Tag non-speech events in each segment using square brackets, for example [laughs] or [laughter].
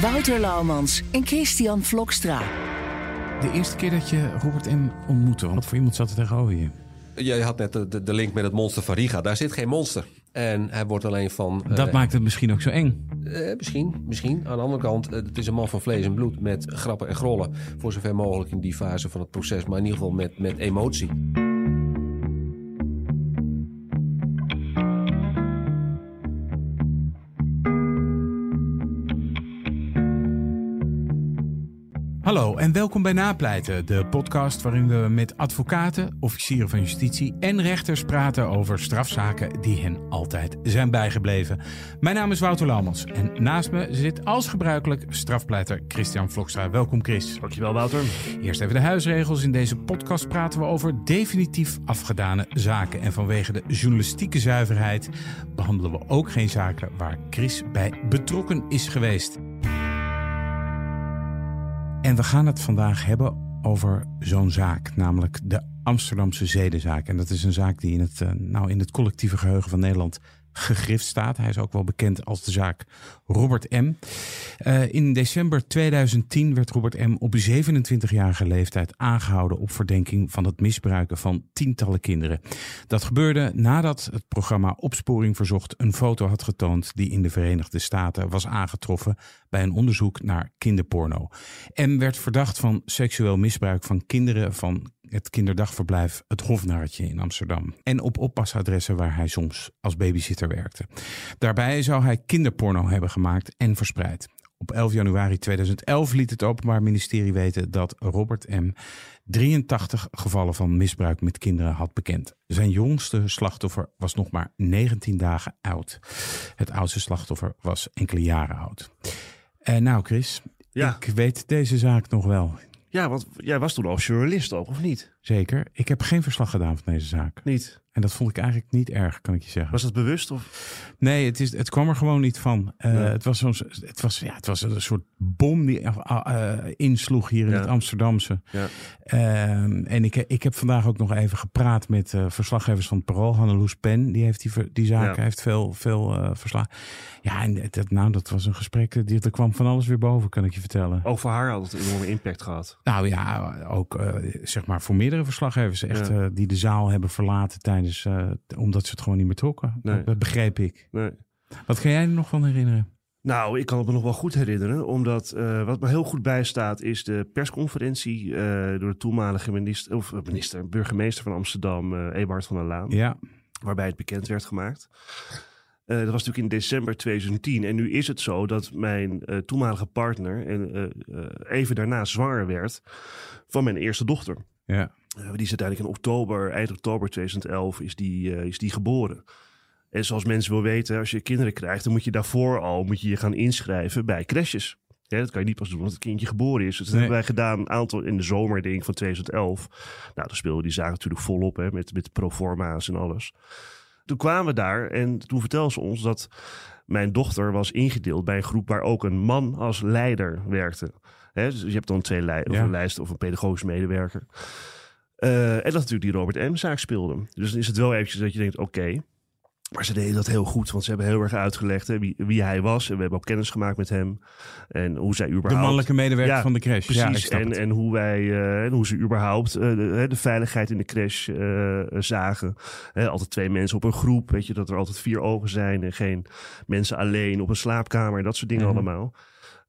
Wouter Laumans en Christian Vlokstra. De eerste keer dat je Robert M. ontmoette, wat voor iemand zat er tegenover je? Jij had net de, de link met het monster van Riga. Daar zit geen monster. En hij wordt alleen van... Dat eh, maakt het misschien ook zo eng. eh, misschien, misschien. Aan de andere kant, het is een man van vlees en bloed met grappen en grollen. Voor zover mogelijk in die fase van het proces. Maar in ieder geval met, met emotie. Hallo en welkom bij Napleiten, de podcast waarin we met advocaten, officieren van justitie en rechters praten over strafzaken die hen altijd zijn bijgebleven. Mijn naam is Wouter Laumans en naast me zit als gebruikelijk strafpleiter Christian Vlokstra. Welkom Chris. Dankjewel, Wouter. Eerst even de huisregels. In deze podcast praten we over definitief afgedane zaken. En vanwege de journalistieke zuiverheid behandelen we ook geen zaken waar Chris bij betrokken is geweest. En we gaan het vandaag hebben over zo'n zaak, namelijk de Amsterdamse zedenzaak. En dat is een zaak die in het, eh, nou, in het collectieve geheugen van Nederland gegrift staat. Hij is ook wel bekend als de zaak Robert M. Eh, in december 2010 werd Robert M. op 27-jarige leeftijd aangehouden op verdenking van het misbruiken van tientallen kinderen. Dat gebeurde nadat het programma Opsporing Verzocht een foto had getoond die in de Verenigde Staten was aangetroffen bij een onderzoek naar kinderporno. M werd verdacht van seksueel misbruik van kinderen van het kinderdagverblijf Het Hofnaartje in Amsterdam. En op oppasadressen waar hij soms als babysitter werkte. Daarbij zou hij kinderporno hebben gemaakt en verspreid. Op 11 januari 2011 liet het Openbaar Ministerie weten dat Robert M. 83 gevallen van misbruik met kinderen had bekend. Zijn jongste slachtoffer was nog maar 19 dagen oud. Het oudste slachtoffer was enkele jaren oud. En nou, Chris, Ja. ik weet deze zaak nog wel. Ja, want jij was toen al journalist ook, of niet? Zeker. Ik heb geen verslag gedaan van deze zaak. Niet. En dat vond ik eigenlijk niet erg, kan ik je zeggen. Was dat bewust? Of? Nee, het, is, het kwam er gewoon niet van. Eh, Nee. het, was zo'n, het, was, ja, het was een soort bom die eh, insloeg hier in Ja. het Amsterdamse. Ja. Ehm, en ik, ik heb vandaag ook nog even gepraat met verslaggevers van het Parool. Hanneloes Pen, die heeft die, die zaak Ja. heeft veel, veel verslagen. Ja, en dat, nou, dat was een gesprek. Die, er kwam van alles weer boven, kan ik je vertellen. Ook voor haar had het een enorme impact gehad. Nou ja, ook zeg maar voor meerdere verslaggevers echt Ja. eh, die de zaal hebben verlaten tijdens, eh, omdat ze het gewoon niet meer trokken. Nee. Dat begreep ik. Nee. Wat kan jij er nog van herinneren? Nou, ik kan het me nog wel goed herinneren. Omdat eh, wat me heel goed bijstaat is de persconferentie door de toenmalige minister, of minister, burgemeester van Amsterdam, Eberhard van der Laan. Ja, waarbij het bekend werd gemaakt. Dat was natuurlijk in december 2010. En nu is het zo dat mijn toenmalige partner en, even daarna zwanger werd van mijn eerste dochter. ja. Eh, die is uiteindelijk in oktober, eind oktober 2011, is die, eh, is die geboren. En zoals mensen wel weten, als je kinderen krijgt, dan moet je daarvoor al moet je je gaan inschrijven bij crèches. Ja, dat kan je niet pas doen als het kindje geboren is. Dus dat Nee. hebben wij gedaan een aantal in de zomer, denk ik, van 2011. Nou, dan speelde die zaak natuurlijk volop, hè, met, met proforma's en alles. Toen kwamen we daar en toen vertelde ze ons dat mijn dochter was ingedeeld bij een groep waar ook een man als leider werkte. Hè, dus je hebt dan twee lei- of een lijst of een pedagogisch medewerker. Eh, en dat natuurlijk die Robert M-zaak speelde. Dus dan is het wel eventjes dat je denkt, oké. Maar ze deden dat heel goed, want ze hebben heel erg uitgelegd hè, wie, wie hij was. En we hebben ook kennis gemaakt met hem. En hoe zij überhaupt... De mannelijke medewerker Ja, van de crash. ja, Precies, snap en, en hoe wij eh, en hoe ze überhaupt eh, de, de veiligheid in de crash zagen. Hè, altijd twee mensen op een groep, weet je, dat er altijd vier ogen zijn en geen mensen alleen op een slaapkamer, dat soort dingen Mhm. allemaal.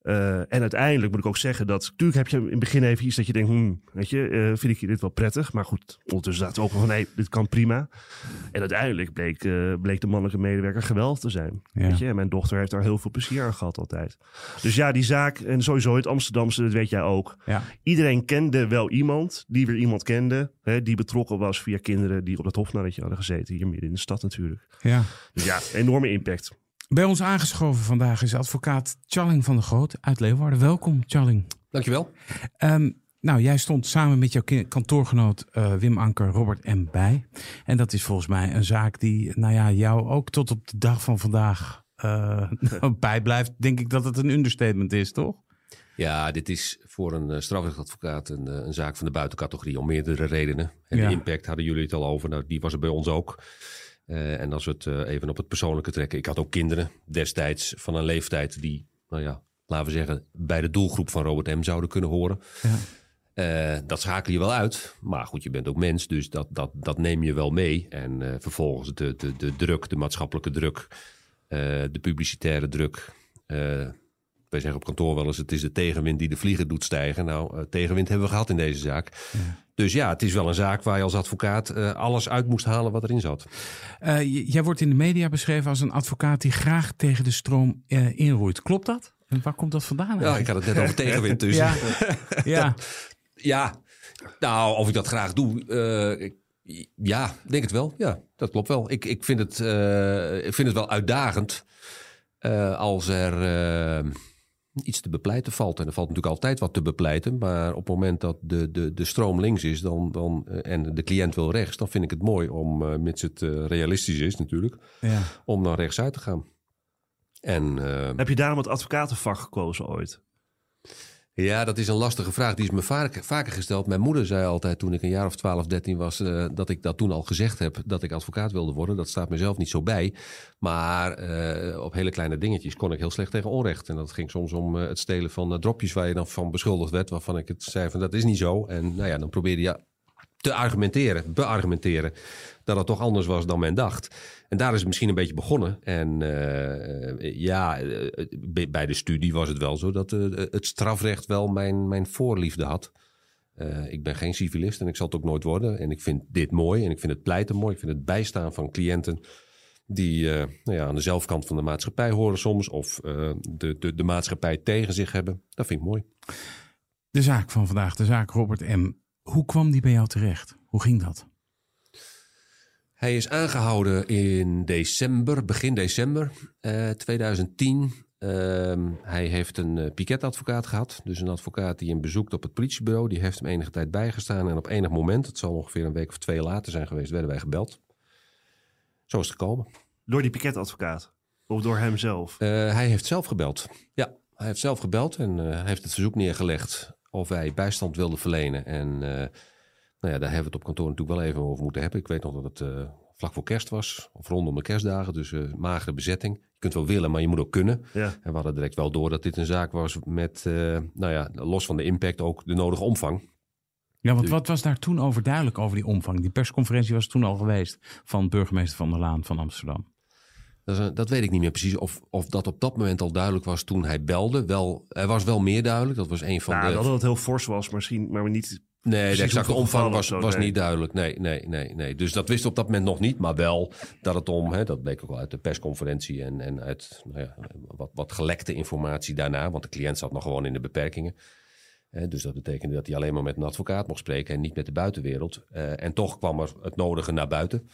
Eh, en uiteindelijk moet ik ook zeggen dat, natuurlijk heb je in het begin even iets dat je denkt, hmm, weet je, eh, vind ik dit wel prettig. Maar goed, ondertussen dacht ik ook van, nee, dit kan prima. En uiteindelijk bleek, eh, bleek de mannelijke medewerker geweldig te zijn. Ja. Weet je? En mijn dochter heeft daar heel veel plezier aan gehad altijd. Dus ja, die zaak, en sowieso het Amsterdamse, dat weet jij ook. Ja. Iedereen kende wel iemand die weer iemand kende. Hè, die betrokken was via kinderen die op dat hofnarretje hadden gezeten. Hier midden in de stad natuurlijk. Ja. Dus ja, enorme impact. Bij ons aangeschoven vandaag is advocaat Challing van der Groot uit Leeuwarden. Welkom, Challing. Dankjewel. Um, nou, jij stond samen met jouw kantoorgenoot uh, Wim Anker, Robert M. bij. En dat is volgens mij een zaak die, nou ja, jou ook tot op de dag van vandaag uh, [laughs] bijblijft. Denk ik dat het een understatement is, toch? Ja, dit is voor een uh, strafrechtadvocaat een, een, zaak van de buitencategorie om meerdere redenen. En ja. de impact hadden jullie het al over. Nou, die was er bij ons ook. Uh, en als we het uh, even op het persoonlijke trekken. Ik had ook kinderen destijds van een leeftijd die, nou ja, laten we zeggen, bij de doelgroep van Robert M. zouden kunnen horen. Ja. Uh, dat schakel je wel uit. Maar goed, je bent ook mens, dus dat, dat, dat neem je wel mee. En vervolgens de, de, de druk, de maatschappelijke druk, de publicitaire druk. wij zeggen op kantoor wel eens: het is de tegenwind die de vliegen doet stijgen. Nou, tegenwind hebben we gehad in deze zaak. Ja. Dus ja, het is wel een zaak waar je als advocaat uh, alles uit moest halen wat erin zat. Uh, jij wordt in de media beschreven als een advocaat die graag tegen de stroom uh, inroeit. Klopt dat? En waar komt dat vandaan? Eigenlijk? Ja, ik had het net over [laughs] tegenwind. Dus. ja. [laughs] ja. ja. Nou, of ik dat graag doe. Ja, denk het wel. Ja, dat klopt wel. Ik, ik, vind, het, ik vind het wel uitdagend als er iets te bepleiten valt. En er valt natuurlijk altijd wat te bepleiten. Maar op het moment dat de, de, de stroom links is dan, dan, en de cliënt wil rechts, dan vind ik het mooi om, uh, mits het uh, realistisch is natuurlijk, ja. om naar rechts uit te gaan. En, uh, Heb je daarom het advocatenvak gekozen ooit? Ja, dat is een lastige vraag. Die is me vaker, gesteld. Mijn moeder zei altijd toen ik een jaar of 12, 13 was, uh, dat ik dat toen al gezegd heb dat ik advocaat wilde worden. Dat staat mezelf niet zo bij. Maar uh, op hele kleine dingetjes kon ik heel slecht tegen onrecht. En dat ging soms om uh, het stelen van dropjes waar je dan van beschuldigd werd. Waarvan ik het zei van dat is niet zo. En nou ja, dan probeerde je te argumenteren, beargumenteren, dat het toch anders was dan men dacht. En daar is het misschien een beetje begonnen. En uh, ja, bij de studie was het wel zo dat uh, het strafrecht wel mijn, mijn voorliefde had. Ik ben geen civilist en ik zal het ook nooit worden. En ik vind dit mooi en ik vind het pleiten mooi. Ik vind het bijstaan van cliënten die nou ja, aan de zelfkant van de maatschappij horen soms. Of de, de, de maatschappij tegen zich hebben. Dat vind ik mooi. De zaak van vandaag, de zaak Robert M. Hoe kwam die bij jou terecht? Hoe ging dat? Hij is aangehouden in december, begin december uh, 2010. Uh, hij heeft een uh, piketadvocaat gehad. Dus een advocaat die hem bezoekt op het politiebureau. Die heeft hem enige tijd bijgestaan. En op enig moment, het zal ongeveer een week of twee later zijn geweest, werden wij gebeld. Zo is het gekomen. Door die piketadvocaat? Of door hemzelf? Uh, hij heeft zelf gebeld. Ja, hij heeft zelf gebeld en uh, heeft het verzoek neergelegd of wij bijstand wilden verlenen. En uh, nou ja, daar hebben we het op kantoor natuurlijk wel even over moeten hebben. Ik weet nog dat het uh, vlak voor kerst was, of rondom de kerstdagen, dus uh, magere bezetting. Je kunt wel willen, maar je moet ook kunnen. Ja. En we hadden direct wel door dat dit een zaak was met, nou ja, los van de impact ook de nodige omvang. Ja, want wat was daar toen over duidelijk over die omvang? Die persconferentie was toen al geweest van burgemeester Van der Laan van Amsterdam. Dat, dat, weet ik niet meer precies. Of, of dat op dat moment al duidelijk was toen hij belde. Wel, er was wel meer duidelijk. Dat was een van nou, de. Dat het heel fors was, misschien, maar niet. Nee, de exacte omvang was, was niet duidelijk. Nee, nee, nee, nee. Dus dat wist op dat moment nog niet. Maar wel dat het om, hè, dat bleek ook wel uit de persconferentie en, en uit nou ja, wat, wat gelekte informatie daarna. Want de cliënt zat nog gewoon in de beperkingen. Eh, dus dat betekende dat hij alleen maar met een advocaat mocht spreken en niet met de buitenwereld. Uh, en toch kwam er het nodige naar buiten.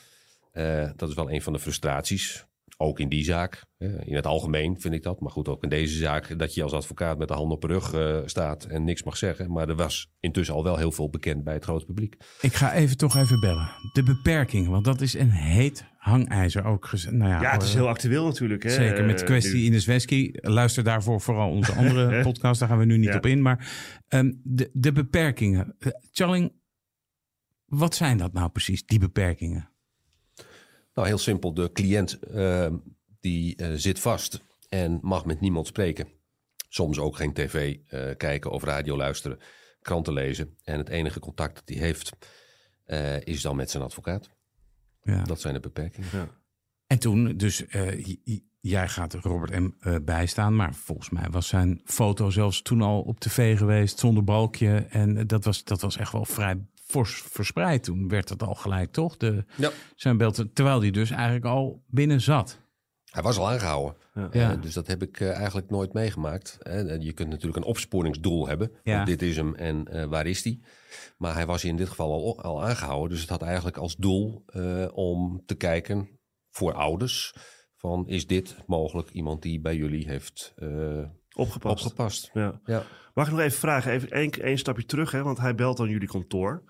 Uh, dat is wel een van de frustraties. Ook in die zaak. In het algemeen vind ik dat. Maar goed, ook in deze zaak. Dat je als advocaat met de hand op de rug uh, staat en niks mag zeggen. Maar er was intussen al wel heel veel bekend bij het grote publiek. Ik ga even toch even bellen. De beperking. Want dat is een heet hangijzer ook. Nou ja, ja, het is heel actueel natuurlijk. Hè? Zeker met de kwestie Ines Wesky. Luister daarvoor vooral onze andere [laughs] podcast. Daar gaan we nu niet ja. op in. Maar um, de, de beperkingen. Challing, wat zijn dat nou precies, die beperkingen? Nou, heel simpel. De cliënt uh, die uh, zit vast en mag met niemand spreken. Soms ook geen tv uh, kijken of radio luisteren, kranten lezen. En het enige contact dat hij heeft is dan met zijn advocaat. Ja. Dat zijn de beperkingen. Ja. En toen, dus jij gaat Robert M. bijstaan. Maar volgens mij was zijn foto zelfs toen al op tv geweest zonder balkje. En dat was, dat was echt wel vrij fors verspreid. Toen werd het al gelijk toch, de, ja. zijn beeld, terwijl die dus eigenlijk al binnen zat. Hij was al aangehouden. Ja. Ja. Uh, dus dat heb ik uh, eigenlijk nooit meegemaakt. Uh, je kunt natuurlijk een opsporingsdoel hebben. Ja. Dit is hem en waar is die? Maar hij was in dit geval al, al aangehouden. Dus het had eigenlijk als doel om te kijken voor ouders van is dit mogelijk iemand die bij jullie heeft eh, Opgepast. opgepast. Ja. Ja. Mag ik nog even vragen, even één, één stapje terug, hè, want hij belt aan jullie kantoor.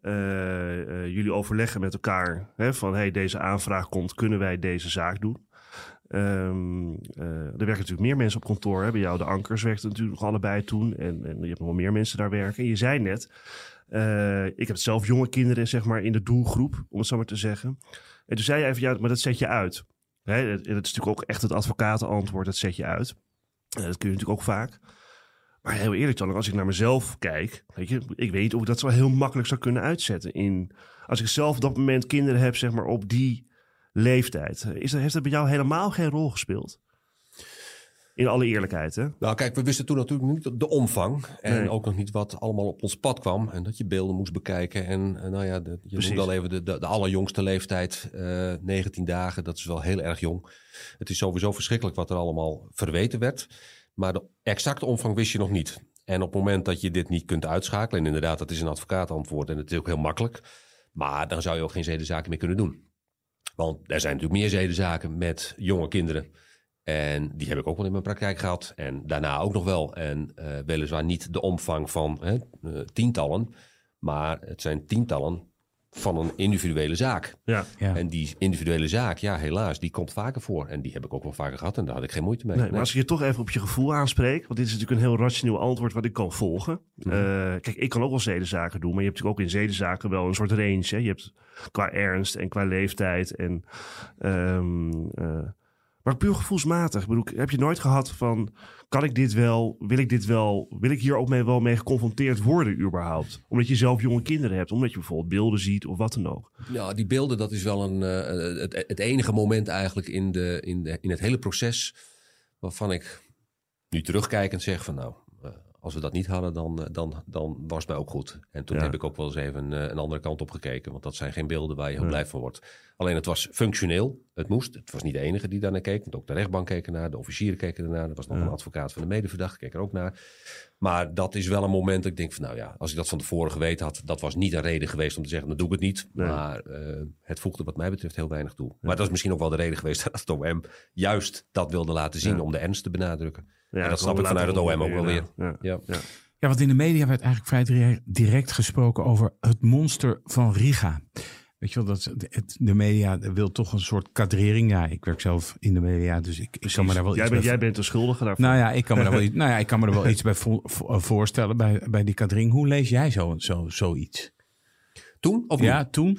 Eh, eh, jullie overleggen met elkaar hè, van hey, deze aanvraag komt, kunnen wij deze zaak doen? Eh, er werken natuurlijk meer mensen op kantoor. Hè. Bij jou, de ankers, werkten natuurlijk nog allebei toen. En, en je hebt nog wel meer mensen daar werken. En je zei net, ik heb zelf jonge kinderen zeg maar, in de doelgroep, om het zo maar te zeggen. En toen zei je even, ja, maar dat zet je uit. Hè, dat is natuurlijk ook echt het advocatenantwoord, dat zet je uit. Dat kun je natuurlijk ook vaak. Maar heel eerlijk dan, als ik naar mezelf kijk, weet je, ik weet niet of ik dat zo heel makkelijk zou kunnen uitzetten. In, als ik zelf op dat moment kinderen heb, zeg maar, op die leeftijd. Is dat, heeft dat bij jou helemaal geen rol gespeeld? In alle eerlijkheid, hè? Nou, kijk, we wisten toen natuurlijk niet de omvang. En Nee. ook nog niet wat allemaal op ons pad kwam. En dat je beelden moest bekijken. En eh, nou ja, de, je Precies. noemde al even de, de, de allerjongste leeftijd, eh 19 dagen. Dat is wel heel erg jong. Het is sowieso verschrikkelijk wat er allemaal verweten werd. Maar de exacte omvang wist je nog niet. En op het moment dat je dit niet kunt uitschakelen... en inderdaad, dat is een advocaatantwoord en het is ook heel makkelijk... maar dan zou je ook geen zedenzaken meer kunnen doen. Want er zijn natuurlijk meer zedenzaken met jonge kinderen... En die heb ik ook wel in mijn praktijk gehad. En daarna ook nog wel. En eh, weliswaar niet de omvang van hè, eh, tientallen. Maar het zijn tientallen van een individuele zaak. Ja. Ja. En die individuele zaak, ja, helaas, die komt vaker voor. En die heb ik ook wel vaker gehad. En daar had ik geen moeite mee. Nee, Nee. maar als ik je toch even op je gevoel aanspreek, want dit is natuurlijk een heel rationeel antwoord wat ik kan volgen. Mhm. Eh, kijk, ik kan ook wel zedenzaken doen, maar je hebt natuurlijk ook in zedenzaken wel een soort range. Hè? Je hebt qua ernst en qua leeftijd en... ehm, eh, maar puur gevoelsmatig, ik heb je nooit gehad van, kan ik dit wel, wil ik dit wel, wil ik hier ook mee, wel mee geconfronteerd worden überhaupt? Omdat je zelf jonge kinderen hebt, omdat je bijvoorbeeld beelden ziet of wat dan ook. Ja, die beelden, dat is wel een, eh, het, het enige moment eigenlijk in, de, in, de, in het hele proces. waarvan ik nu terugkijkend zeg van nou. Als we dat niet hadden, dan, eh, dan, dan was het mij ook goed. En toen Ja. heb ik ook wel eens even eh, een andere kant op gekeken. Want dat zijn geen beelden waar je heel blij van wordt. Alleen het was functioneel. Het moest. Het was niet de enige die daar naar keek. Want ook de rechtbank keek ernaar. De officieren keken ernaar. Er was nog Ja. een advocaat van de medeverdachte. keek er ook naar. Maar dat is wel een moment dat ik denk van nou ja. Als ik dat van tevoren geweten had. Dat was niet een reden geweest om te zeggen. Dan doe ik het niet. Nee. Maar eh, het voegde wat mij betreft heel weinig toe. Maar dat is misschien ook wel de reden geweest [laughs] dat het OM juist dat wilde laten zien. Om de ernst te benadrukken. Ja, En dat snap ik we vanuit het OM ook wel weer. Ja. Ja. Ja. Ja, want in de media werd eigenlijk vrij direct, gesproken over het monster van Riga. Weet je wel, dat, het, de media wil toch een soort kadrering. Ja, ik werk zelf in de media, dus ik, ik kan me daar wel Jij, iets bent, bij jij bent de schuldige daarvan. Nou ja, ik kan me er wel, [laughs] iets- nou ja, ik kan me er wel iets bij vo- vo- voorstellen bij, bij die kadering. Hoe lees jij zo, zo, zoiets? Toen of? Ja, toen?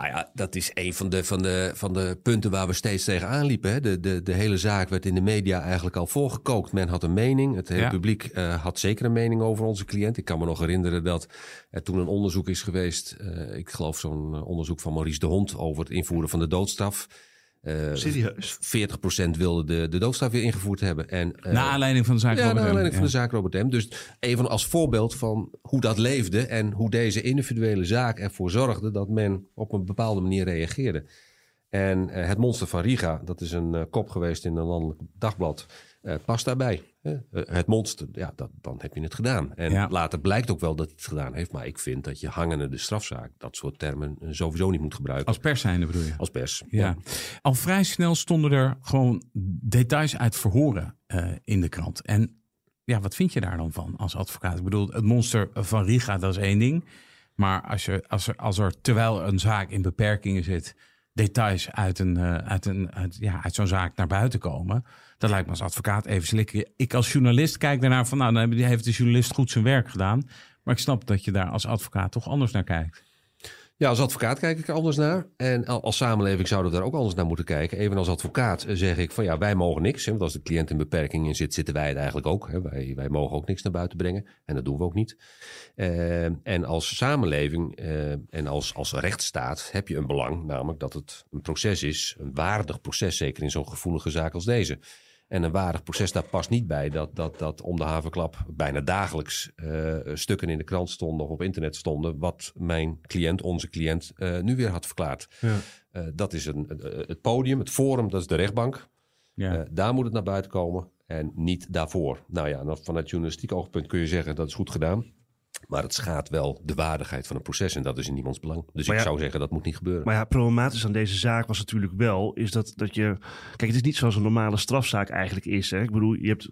Nou ja, dat is een van de, van de, van de punten waar we steeds tegenaan liepen. Hè. De, de, de hele zaak werd in de media eigenlijk al voorgekookt. Men had een mening. Het hele Ja. publiek eh, had zeker een mening over onze cliënt. Ik kan me nog herinneren dat er toen een onderzoek is geweest. eh, ik geloof zo'n eh, onderzoek van Maurice de Hond over het invoeren van de doodstraf. Eh, Serieus? 40% wilde de, de doodstraf weer ingevoerd hebben. En, eh, Naar aanleiding van de zaak ja, Robert naar M. aanleiding van Ja. de zaak Robert M. Dus even als voorbeeld van hoe dat leefde en hoe deze individuele zaak ervoor zorgde dat men op een bepaalde manier reageerde. En eh, het monster van Riga, dat is een kop geweest in een landelijk dagblad, eh, past daarbij. Eh, het monster, ja, dat, dan heb je het gedaan. En Ja. later blijkt ook wel dat hij het gedaan heeft. Maar ik vind dat je hangende de strafzaak, dat soort termen, eh, sowieso niet moet gebruiken Als pers zijnde bedoel je? als pers. Ja. Al vrij snel stonden er gewoon details uit verhoren in de krant. En ja, wat vind je daar dan van als advocaat? Ik bedoel, het monster van Riga, dat is één ding. Maar als, je, als, er, als er, terwijl een zaak in beperkingen zit, details uit, een, uit, een, uit, ja, uit zo'n zaak naar buiten komen, dat lijkt me als advocaat even slikken. Ik als journalist kijk daarnaar van, nou, dan heeft de journalist goed zijn werk gedaan. Maar ik snap dat je daar als advocaat toch anders naar kijkt. Ja, als advocaat kijk ik er anders naar. En al- als samenleving zouden we daar ook anders naar moeten kijken. Even als advocaat eh, zeg ik van ja, wij mogen niks. Hè, want als de cliënt in beperking in zit, zitten wij het eigenlijk ook. Hè. Wij, wij mogen ook niks naar buiten brengen. En dat doen we ook niet. Eh, en als samenleving eh, en als, als rechtsstaat heb je een belang. Namelijk dat het een proces is. Een waardig proces, zeker in zo'n gevoelige zaak als deze. En een waardig proces, daar past niet bij dat, dat, dat om de havenklap bijna dagelijks eh, stukken in de krant stonden of op internet stonden. wat mijn cliënt, onze cliënt, eh, nu weer had verklaard. Ja. Eh, dat is een, het podium, het forum, dat is de rechtbank. Ja. Daar moet het naar buiten komen en niet daarvoor. Nou ja, vanuit journalistiek oogpunt kun je zeggen dat is goed gedaan. Maar het schaadt wel de waardigheid van een proces en dat is in niemands belang. Dus Maar ik ja- zou zeggen dat moet niet gebeuren. Maar ja, problematisch aan deze zaak was natuurlijk wel, is dat, dat je... Kijk, het is niet zoals een normale strafzaak eigenlijk is. Hè? Ik bedoel, je hebt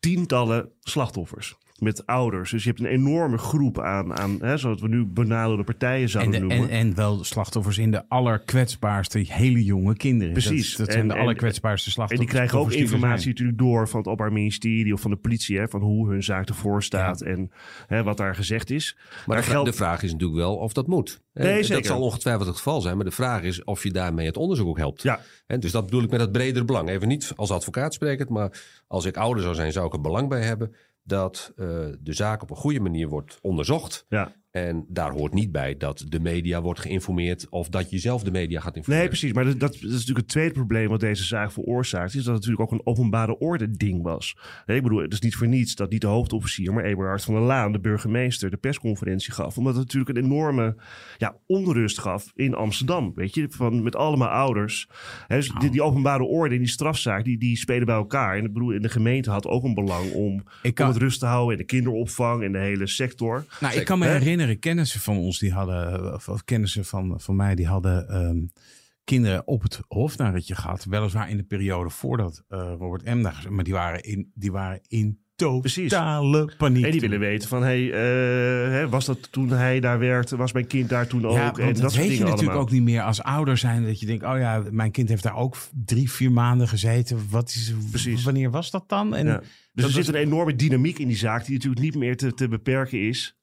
tientallen slachtoffers met ouders. Dus je hebt een enorme groep aan, aan hè, zoals we nu benaderde partijen En, zouden de- noemen. en, en wel slachtoffers in de allerkwetsbaarste, hele jonge kinderen. Precies. Dat, dat zijn En- de en- allerkwetsbaarste En slachtoffers. die krijgen ook informatie natuurlijk door van het Openbaar Ministerie of van de politie, hè, van hoe hun zaak ervoor staat en hè, wat daar gezegd is. Maar de, vra- geldt- de vraag is natuurlijk wel of dat moet. Nee, dat zeker. zal ongetwijfeld het geval zijn. Maar de vraag is of je daarmee het onderzoek ook helpt. Ja. En dus dat bedoel ik met dat bredere belang. Even niet als advocaat sprekend, maar als ik ouder zou zijn, zou ik er belang bij hebben dat eh, de zaak op een goede manier wordt onderzocht. Ja. En daar hoort niet bij dat de media wordt geïnformeerd of dat je zelf de media gaat informeren. Nee, precies. Maar dat, dat is natuurlijk het tweede probleem wat deze zaak veroorzaakt. Is dat het natuurlijk ook een openbare orde ding was. Nee, ik bedoel, het is niet voor niets dat niet de hoofdofficier, maar Eberhard van der Laan, de burgemeester, de persconferentie gaf. Omdat het natuurlijk een enorme ja, onrust gaf in Amsterdam. Weet je, van, met allemaal ouders. Hè, dus die, die openbare orde en die strafzaak, die, die spelen bij elkaar. En ik bedoel, en de gemeente had ook een belang om, Ik kan- om het rust te houden. En de kinderopvang en de hele sector. Nou, ik kan me Hè? Kennissen van ons, die hadden, of of kennissen van, van mij, die hadden ehm, kinderen op het hofnarretje gehad. Weliswaar in de periode voordat eh, Robert M. daar, maar die waren in, die waren in Precies. totale paniek. En die willen weten van, hey, eh, hè, was dat toen hij daar werkte? Was mijn kind daar toen ook? Ja, en want dat weet je natuurlijk allemaal. ook niet meer als ouder zijn. Dat je denkt, oh ja, mijn kind heeft daar ook drie, vier maanden gezeten. Wat is, Precies. Wanneer was dat dan? En Ja. Dus er was- zit een enorme dynamiek in die zaak die natuurlijk niet meer te, te beperken is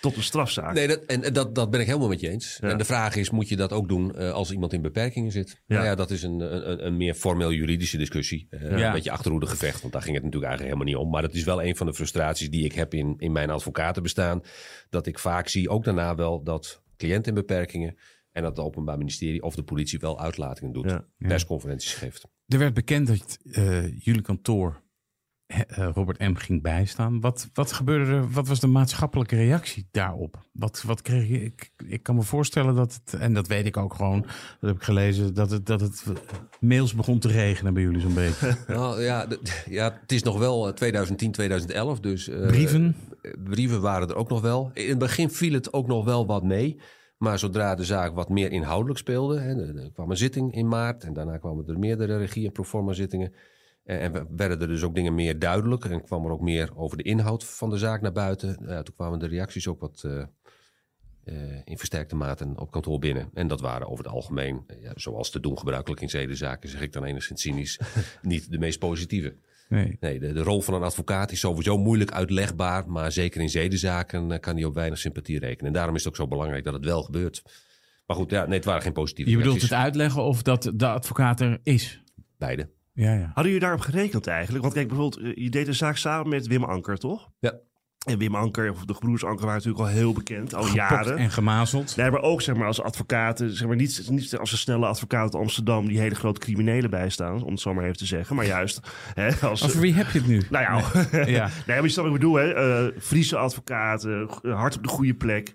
tot een strafzaak. Nee, dat, en dat, dat ben ik helemaal met je eens. Ja. En de vraag is, moet je dat ook doen eh, als iemand in beperkingen zit? Ja. Nou ja, dat is een, een, een- meer formeel juridische discussie. Eh, Ja. Een beetje achterhoede gevecht, want daar ging het natuurlijk eigenlijk helemaal niet om. Maar dat is wel een van de frustraties die ik heb in, in mijn advocatenbestaan. Dat ik vaak zie, ook daarna wel, dat cliënten in beperkingen... en dat het Openbaar Ministerie of de politie wel uitlatingen doet. Ja. Persconferenties geeft. Er werd bekend dat eh, jullie kantoor Robert M. ging bijstaan. Wat, wat gebeurde er? Wat was de maatschappelijke reactie daarop? Wat, wat kreeg je? Ik, ik kan me voorstellen dat het, en dat weet ik ook gewoon, dat heb ik gelezen, dat het, dat het mails begon te regenen bij jullie zo'n beetje. [laughs] Nou ja, ja, het is nog wel eh, 2010, 2011. Dus, eh, Brieven? eh, brieven waren er ook nog wel. In het begin viel het ook nog wel wat mee. Maar zodra de zaak wat meer inhoudelijk speelde, hè, er, kwam een zitting in maart en daarna kwamen er meerdere regie- en proforma zittingen. En, en we- werden er dus ook dingen meer duidelijk en kwam er ook meer over de inhoud van de zaak naar buiten. Ja, toen kwamen de reacties ook wat eh, eh, in versterkte mate op kantoor binnen. En dat waren over het algemeen, eh, ja, zoals te doen gebruikelijk in zedenzaken, zeg ik dan enigszins cynisch, [laughs] niet de meest positieve. Nee. Nee, de, de rol van een advocaat is sowieso moeilijk uitlegbaar. Maar zeker in zedenzaken eh, kan die op weinig sympathie rekenen. En daarom is het ook zo belangrijk dat het wel gebeurt. Maar goed, ja, nee, het waren geen positieve Je bedoelt het uitleggen of dat de advocaat er is? Beide. Ja, ja. Hadden jullie daarop gerekend eigenlijk? Want kijk, bijvoorbeeld, eh, je deed een zaak samen met Wim Anker, toch? Ja. En Wim Anker, of de gebroeders Anker, waren natuurlijk al heel bekend, al Gepokt jaren. en gemazeld. Nee, maar ook zeg maar, als advocaten, zeg maar, niet, niet als een snelle advocaat uit Amsterdam die hele grote criminelen bijstaan, om het zo maar even te zeggen. Maar juist [laughs] hè, als... Over wie heb je het nu? [laughs] Nou ja, Ja. [laughs] nee, maar je snapt wat ik bedoel, hè? eh, Friese advocaten, hard op de goede plek.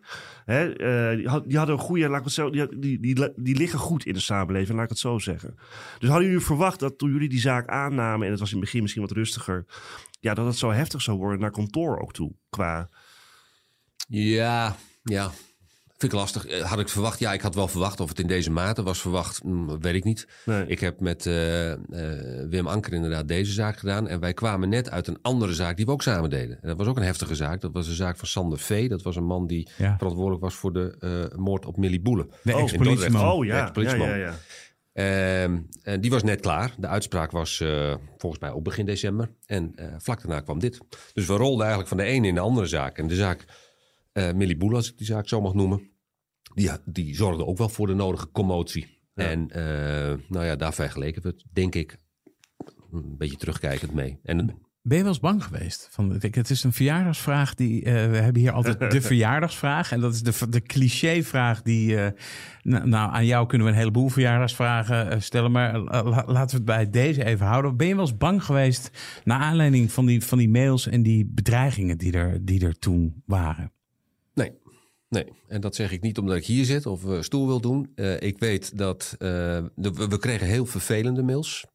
Hè? eh, die, had- hadden een goede, laat ik het zo, die, die, die, die liggen goed in de samenleving, laat ik het zo zeggen. Dus hadden jullie verwacht dat toen jullie die zaak aannamen, en het was in het begin misschien wat rustiger, ja, dat het zo heftig zou worden naar kantoor ook toe, qua... Ja, ja. Vind ik lastig. Eh, Had ik verwacht? Ja, ik had wel verwacht. Of het in deze mate was verwacht, hm, weet ik niet. Nee. Ik heb met eh, eh, Wim Anker inderdaad deze zaak gedaan. En wij kwamen net uit een andere zaak die we ook samen deden. En dat was ook een heftige zaak. Dat was de zaak van Sander V. Dat was een man die Ja. verantwoordelijk was voor de eh, moord op Millie Boele. De Oh, ex-politieman. Dordrecht. Oh ja, ja, ja, ja. Ehm, en die was net klaar. De uitspraak was eh, volgens mij ook begin december. En eh, vlak daarna kwam dit. Dus we rolden eigenlijk van de ene in de andere zaak. En de zaak eh Millie Boele, als ik die zaak zo mag noemen... die, die zorgde ook wel voor de nodige commotie. Ja. En eh, nou ja, daar vergeleken we het, denk ik, een beetje terugkijkend mee. En Ben je wel eens bang geweest? Van, kijk, het is een verjaardagsvraag. Die, eh, we hebben hier altijd de [laughs] verjaardagsvraag. En dat is de, de clichévraag die... eh, nou, nou, aan jou kunnen we een heleboel verjaardagsvragen stellen. Maar la- laten we het bij deze even houden. Ben je wel eens bang geweest... naar aanleiding van die, van die mails en die bedreigingen die er, die er toen waren? Nee. En dat zeg ik niet omdat ik hier zit of eh, stoel wil doen. Eh, ik weet dat eh, de- we, kregen heel vervelende mails.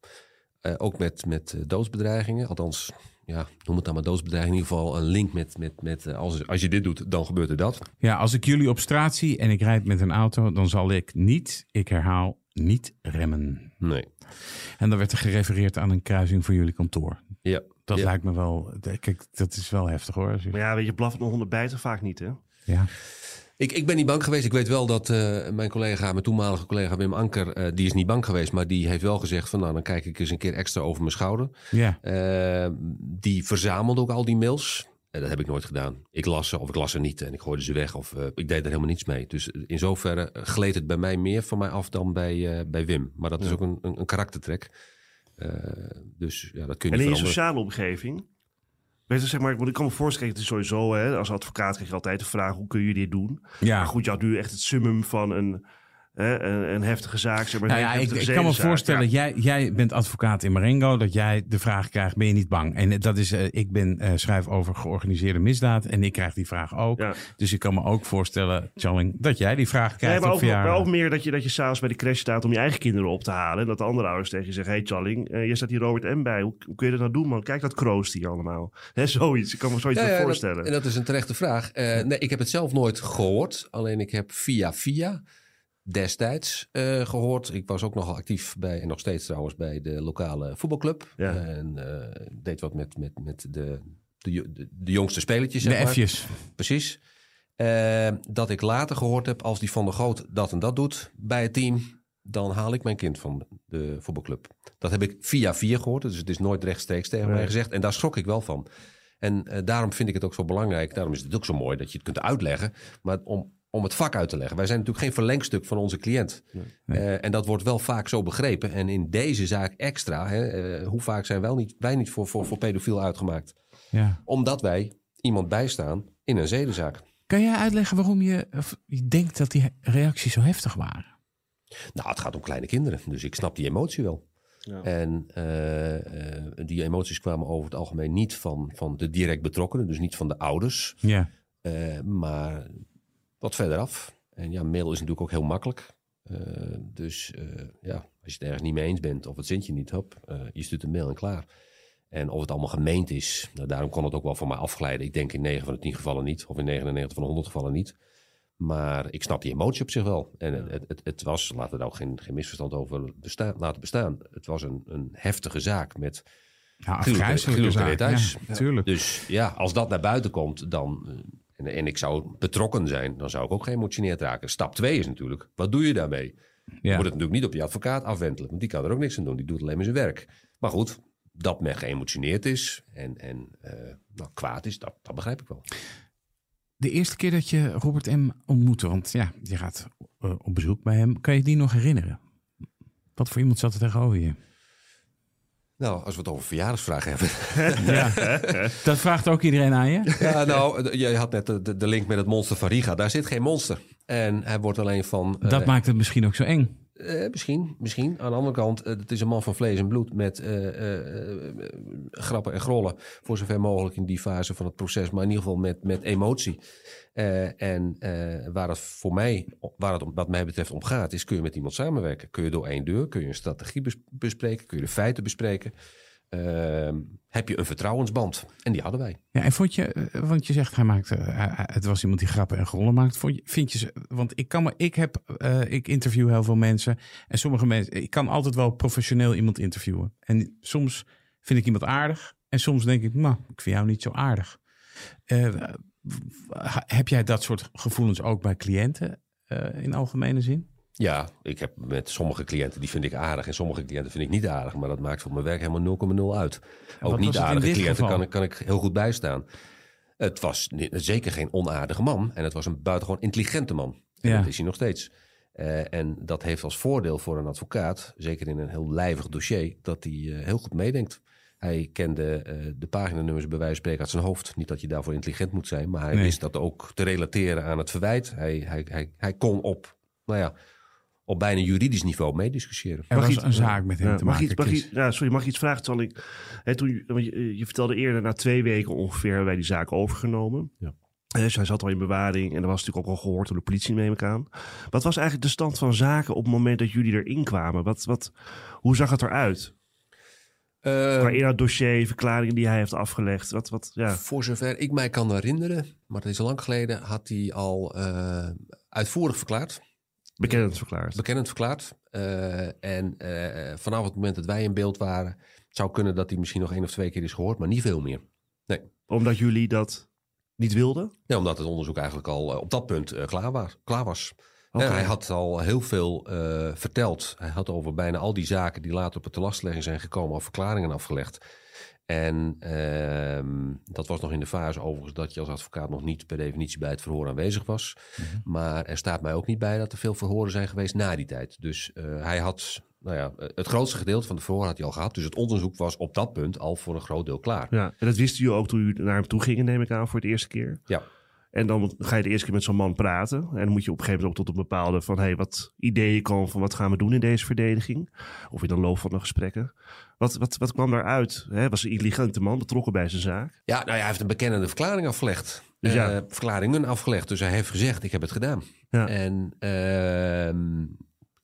Eh, ook met, met doodsbedreigingen. Althans, ja, noem het dan maar doodsbedreiging, in ieder geval een link met, met, met als, als je dit doet, dan gebeurt er dat. Ja, als ik jullie op straat zie en ik rijd met een auto, dan zal ik niet, ik herhaal, niet remmen. Nee. En dan werd er gerefereerd aan een kruising voor jullie kantoor. Ja. Dat Ja. lijkt me wel, kijk, dat is wel heftig hoor. Maar ja, weet je, blaffende honden bijten vaak niet, hè? Ja. Ik, ik ben niet bang geweest. Ik weet wel dat eh, mijn collega, mijn toenmalige collega Wim Anker, eh, die is niet bang geweest. Maar die heeft wel gezegd van nou, dan kijk ik eens een keer extra over mijn schouder. Ja. Eh, die verzamelde ook al die mails. En dat heb ik nooit gedaan. Ik las ze of ik las ze niet en ik gooide ze weg of ik deed er helemaal niets mee. Dus in zoverre gleed het bij mij meer van mij af dan bij, bij Wim. Maar dat is ook een, een, een karaktertrek. Dus ja, dat kun je En niet in je sociale omgeving? Weet je, zeg maar, want ik kan me voorstellen, het is sowieso, hè, als advocaat krijg je altijd de vraag, hoe kun je dit doen? Maar Ja, goed, je had nu echt het summum van een, hè, een, een heftige zaak, zeg maar. Nou ja, ik, heftige ik kan me voorstellen, Ja. jij, jij bent advocaat in Marengo, dat jij de vraag krijgt, ben je niet bang? En dat is, eh, ik ben eh, schrijf over georganiseerde misdaad en ik krijg die vraag ook. Ja. Dus ik kan me ook voorstellen, Challing, dat jij die vraag Nee, krijgt maar, op ook, maar ook meer dat je, dat je s'avonds bij de crash staat om je eigen kinderen op te halen. En dat de andere ouders tegen je zeggen, hey Charling, eh, je staat hier Robert M bij. Hoe, hoe kun je dat nou doen, man? Kijk dat kroost hier allemaal. [laughs] Hè, zoiets. Ik kan me zoiets Ja, wel ja, voorstellen. Dat, en dat is een terechte vraag. Eh, nee, ik heb het zelf nooit gehoord. Alleen ik heb via via destijds eh, gehoord. Ik was ook nogal actief bij, en nog steeds trouwens, bij de lokale voetbalclub. Ja. En eh, deed wat met, met, met de, de, de, de jongste spelertjes, zeg de maar. F'jes. Precies. Eh, dat ik later gehoord heb, als die Van der Goot dat en dat doet bij het team, dan haal ik mijn kind van de voetbalclub. Dat heb ik via via gehoord, dus het is nooit rechtstreeks tegen mij gezegd. En daar schrok ik wel van. En daarom vind ik het ook zo belangrijk, daarom is het ook zo mooi dat je het kunt uitleggen, maar om, om het vak uit te leggen. Wij zijn natuurlijk geen verlengstuk van onze cliënt. Nee. Eh, en dat wordt wel vaak zo begrepen. En in deze zaak extra, hè, eh, hoe vaak zijn wel niet, wij niet voor, voor, voor pedofiel uitgemaakt? Ja. Omdat wij iemand bijstaan in een zedenzaak. Kan jij uitleggen waarom je, of je denkt dat die reacties zo heftig waren? Nou, het gaat om kleine kinderen, dus ik snap die emotie wel. Ja. En eh, eh, die emoties kwamen over het algemeen niet van, van de direct betrokkenen, dus niet van de ouders, Ja. eh, maar wat verderaf. En ja, mail is natuurlijk ook heel makkelijk. Eh, dus eh, ja, als je het ergens niet mee eens bent of het zint je niet, hop, eh, je stuurt een mail en klaar. En of het allemaal gemeend is, nou, daarom kon het ook wel van mij afglijden. Ik denk in 9 van de 10 gevallen niet, of in 99 van de 100 gevallen niet. Maar ik snap die emotie op zich wel. En het, het, het, het was, laten we daar ook geen, geen misverstand over bestaan, laten bestaan. Het was een, een heftige zaak met Nou, Gruwelijke- afgrijzelijke gruwelijke zaak. details. Ja, natuurlijk. Dus ja, als dat naar buiten komt, dan. En, en ik zou betrokken zijn, dan zou ik ook geëmotioneerd raken. Stap 2 is natuurlijk, wat doe je daarmee? Je moet het natuurlijk niet op je advocaat afwentelen, want die kan er ook niks aan doen. Die doet alleen maar zijn werk. Maar goed, dat men geëmotioneerd is en, en eh, nou, kwaad is, dat, dat begrijp ik wel. De eerste keer dat je Robert M. ontmoette, want ja, je gaat eh, op bezoek bij hem, kan je die nog herinneren? Wat voor iemand zat er tegenover je? Nou, als we het over verjaardagsvragen hebben. [laughs] Ja. dat vraagt ook iedereen aan je? Ja, nou, je had net de, de, link met het monster van Riga. Daar zit geen monster. En hij wordt alleen van... eh, Dat maakt het misschien ook zo eng. Eh, misschien, misschien. Aan de andere kant, eh, het is een man van vlees en bloed met eh, grappen en grollen. Voor zover mogelijk in die fase van het proces, maar in ieder geval met, met emotie. En waar het voor mij, waar het om- wat mij betreft om gaat, is kun je met iemand samenwerken. Kun je door één deur, kun je een strategie bes- bespreken, kun je de feiten bespreken. Ehm, heb je een vertrouwensband? En die hadden wij. Ja, en vond je, eh, want je zegt hij maakte, hij- hij- het was iemand die grappen en grollen maakt. Je, vind je, ze- want ik kan me, ik heb, eh, ik interview heel veel mensen en sommige mensen, ik kan altijd wel professioneel iemand interviewen. En soms vind ik iemand aardig en soms denk ik, nou, ik vind jou niet zo aardig. Eh, heb jij dat soort gevoelens ook bij cliënten eh, in algemene zin? Ja, ik heb met sommige cliënten, die vind ik aardig. En sommige cliënten vind ik niet aardig. Maar dat maakt voor mijn werk helemaal 0,0 uit. Ook niet aardige cliënten kan, ik- kan ik heel goed bijstaan. Het was zeker geen onaardige man. En het was een buitengewoon intelligente man. En Ja. Dat is hij nog steeds. Eh, en dat heeft als voordeel voor een advocaat, zeker in een heel lijvig dossier, dat hij eh, heel goed meedenkt. Hij kende eh, de paginanummers bij wijze van spreken uit zijn hoofd. Niet dat je daarvoor intelligent moet zijn, maar hij Nee. wist dat ook te relateren aan het verwijt. Hij, hij, hij, hij kon op, nou ja, op bijna juridisch niveau meediscussiëren. Er Mag was iets- een zaak met hem Ja, te mag, maken. iets, mag, iets- sorry, mag ik iets vragen? Zal ik, hè, toen, je- want je, vertelde eerder, na twee weken ongeveer hebben wij die zaak overgenomen. Ja. Eh, Dus hij zat al in bewaring en er was natuurlijk ook al gehoord door de politie, neem ik aan. Wat was eigenlijk de stand van zaken op het moment dat jullie erin kwamen? Wat, wat, hoe zag het eruit? Eh, Qua inhoud dossier, verklaringen die hij heeft afgelegd. Wat, wat, ja. Voor zover ik mij kan herinneren, maar dat is al lang geleden, had hij al eh, uitvoerig verklaard. Bekend verklaard. bekennend verklaard. Eh, en eh, vanaf het moment dat wij in beeld waren, het zou kunnen dat hij misschien nog één of twee keer is gehoord, maar niet veel meer. Omdat jullie dat niet wilden? Ja, omdat het onderzoek eigenlijk al eh, op dat punt klaar, was, klaar was. Hij had al heel veel verteld. Hij had over bijna al die zaken die later op de telastlegging zijn gekomen, al verklaringen afgelegd. En ehm, dat was nog in de fase overigens dat je als advocaat nog niet per definitie bij het verhoor aanwezig was. Maar er staat mij ook niet bij dat er veel verhoren zijn geweest na die tijd. Dus eh, hij had, nou ja, eh, het grootste gedeelte van de verhoor had hij al gehad. Dus het onderzoek was op dat punt al voor een groot deel klaar. Ja. En dat wisten jullie ook toen jullie naar hem toe gingen, neem ik aan, voor de eerste keer. Ja. En dan ga je de eerste keer met zo'n man praten. En dan moet je op een gegeven moment ook tot een bepaalde van... hey, wat ideeën komen van wat gaan we doen in deze verdediging? Of in de loop van de gesprekken. Wat, wat, wat kwam daaruit? Hè, was een intelligente man, betrokken bij zijn zaak? Ja, nou ja, hij heeft een bekennende verklaring afgelegd. Dus ja. Eh, verklaringen afgelegd. Dus hij heeft gezegd, ik heb het gedaan. Ja. En ehm,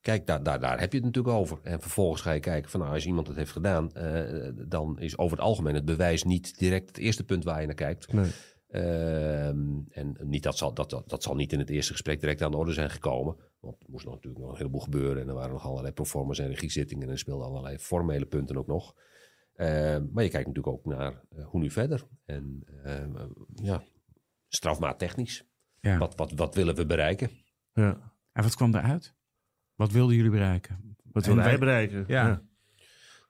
kijk, daar, daar, daar heb je het natuurlijk over. En vervolgens ga je kijken van, nou, als iemand het heeft gedaan... eh, dan is over het algemeen het bewijs niet direct het eerste punt waar je naar kijkt. Nee. Ehm, en niet, dat, zal, dat, dat, dat zal niet in het eerste gesprek direct aan de orde zijn gekomen. Want er moest nog natuurlijk nog een heleboel gebeuren. En er waren nog allerlei performance en regiezittingen. En er speelden allerlei formele punten ook nog. Ehm, maar je kijkt natuurlijk ook naar eh, hoe nu verder. En ehm, eh, ja, strafmaat technisch. Ja. Wat, wat, wat willen we bereiken? Ja. En wat kwam eruit? Wat wilden jullie bereiken? Wat En wilde hij wij- bereiken? Ja.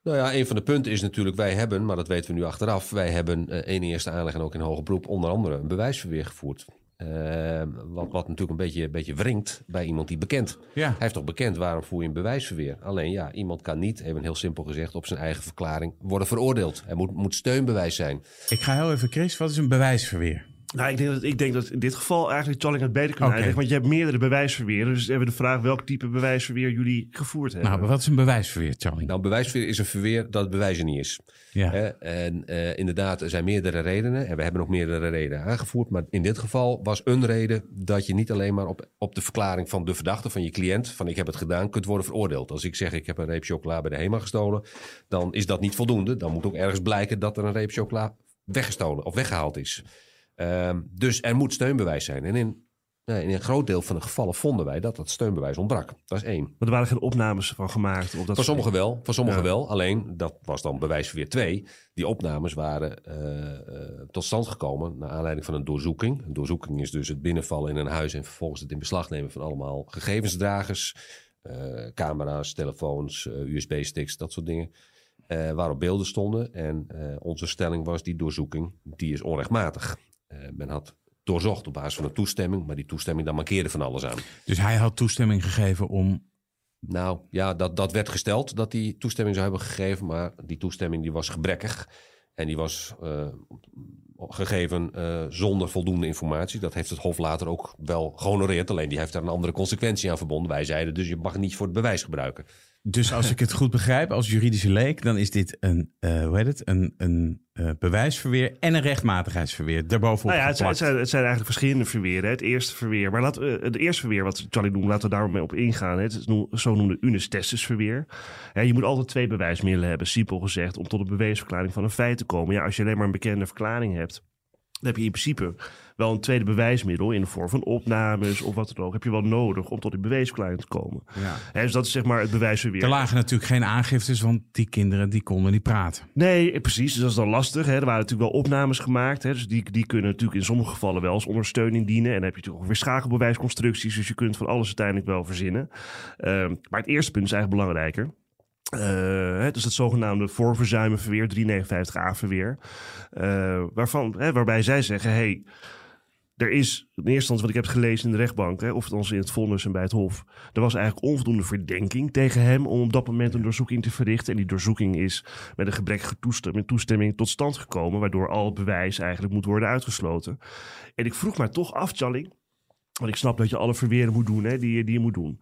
Nou ja, een van de punten is natuurlijk, wij hebben, maar dat weten we nu achteraf, wij hebben eh, in eerste aanleg en ook in hoger beroep onder andere een bewijsverweer gevoerd. Ehm, wat, wat natuurlijk een beetje, een beetje wringt bij iemand die bekend. Ja. Hij heeft toch bekend, waarom voer je een bewijsverweer? Alleen ja, iemand kan niet, even heel simpel gezegd, op zijn eigen verklaring worden veroordeeld. Er moet, moet steunbewijs zijn. Ik ga heel even, Chris, wat is een bewijsverweer? Nou, ik denk, dat, ik denk dat in dit geval eigenlijk Challing het beter kan Oké. uitleggen. Want je hebt meerdere bewijsverweren. Dus hebben we de vraag welk type bewijsverweer jullie gevoerd hebben. Nou, wat is een bewijsverweer, Charlie? Nou, een bewijsverweer is een verweer dat het bewijs er niet is. ja. Hè? En eh, inderdaad, er zijn meerdere redenen. En we hebben ook meerdere redenen aangevoerd. Maar in dit geval was een reden dat je niet alleen maar op, op de verklaring van de verdachte, van je cliënt, van ik heb het gedaan, kunt worden veroordeeld. Als ik zeg ik heb een reep chocola bij de HEMA gestolen, dan is dat niet voldoende. Dan moet ook ergens blijken dat er een reep chocola weggestolen of weggehaald is. Ehm, dus er moet steunbewijs zijn. En in, nee, in een groot deel van de gevallen vonden wij dat dat steunbewijs ontbrak. Dat is één. Maar er waren geen opnames van gemaakt. Of dat Van sommigen wel, van sommigen Ja. wel. Alleen, dat was dan bewijs weer twee. Die opnames waren eh, eh, tot stand gekomen naar aanleiding van een doorzoeking. Een doorzoeking is dus het binnenvallen in een huis en vervolgens het in beslag nemen van allemaal gegevensdragers. eh, camera's, telefoons, USB-sticks, dat soort dingen. waarop beelden stonden. En onze stelling was, die doorzoeking, die is onrechtmatig. Eh, men had doorzocht op basis van een toestemming, maar die toestemming, daar mankeerde van alles aan. Dus hij had toestemming gegeven om... Nou ja, dat, dat werd gesteld dat hij toestemming zou hebben gegeven, maar die toestemming die was gebrekkig. En die was eh, gegeven eh, zonder voldoende informatie. Dat heeft het Hof later ook wel gehonoreerd. Alleen die heeft daar een andere consequentie aan verbonden. Wij zeiden dus je mag het niet voor het bewijs gebruiken. Dus als ik het goed begrijp, als juridische leek, dan is dit een, eh, hoe heet het, een, een eh, bewijsverweer en een rechtmatigheidsverweer daarbovenop Nou ja, het zijn, het, zijn, het zijn eigenlijk verschillende verweren. Het eerste verweer, maar laten we, het eerste verweer wat Charlie noemt, laten we daarmee op ingaan. hè. Het is noem- zogenoemde unis testis verweer. Ja, je moet altijd twee bewijsmiddelen hebben, simpel gezegd, om tot een beweesverklaring van een feit te komen. Ja, als je alleen maar een bekende verklaring hebt, dan heb je in principe wel een tweede bewijsmiddel in de vorm van opnames of wat dan ook. Heb je wel nodig om tot die beweesverklaring te komen. Ja. Hè, dus dat is zeg maar het bewijsverweer. Er lagen natuurlijk geen aangiftes, want die kinderen die konden niet praten. Nee, precies. Dus dat is dan lastig. Hè. Er waren natuurlijk wel opnames gemaakt. Hè. Dus die, die kunnen natuurlijk in sommige gevallen wel als ondersteuning dienen. En dan heb je natuurlijk ook weer schakelbewijsconstructies. Dus je kunt van alles uiteindelijk wel verzinnen. Ehm, maar het eerste punt is eigenlijk belangrijker. Eh, dus het zogenaamde voorverzuimenverweer, 359a-verweer. Eh, waarvan, hè, waarbij zij zeggen, hey, er is, in eerste instantie wat ik heb gelezen in de rechtbank, hè, of ons in het vonnis en bij het hof, er was eigenlijk onvoldoende verdenking tegen hem om op dat moment een doorzoeking te verrichten. En die doorzoeking is met een gebrekkige toestemming, toestemming tot stand gekomen, waardoor al bewijs eigenlijk moet worden uitgesloten. En ik vroeg mij toch af, Challing, want ik snap dat je alle verweren moet doen hè, die, je- die je moet doen.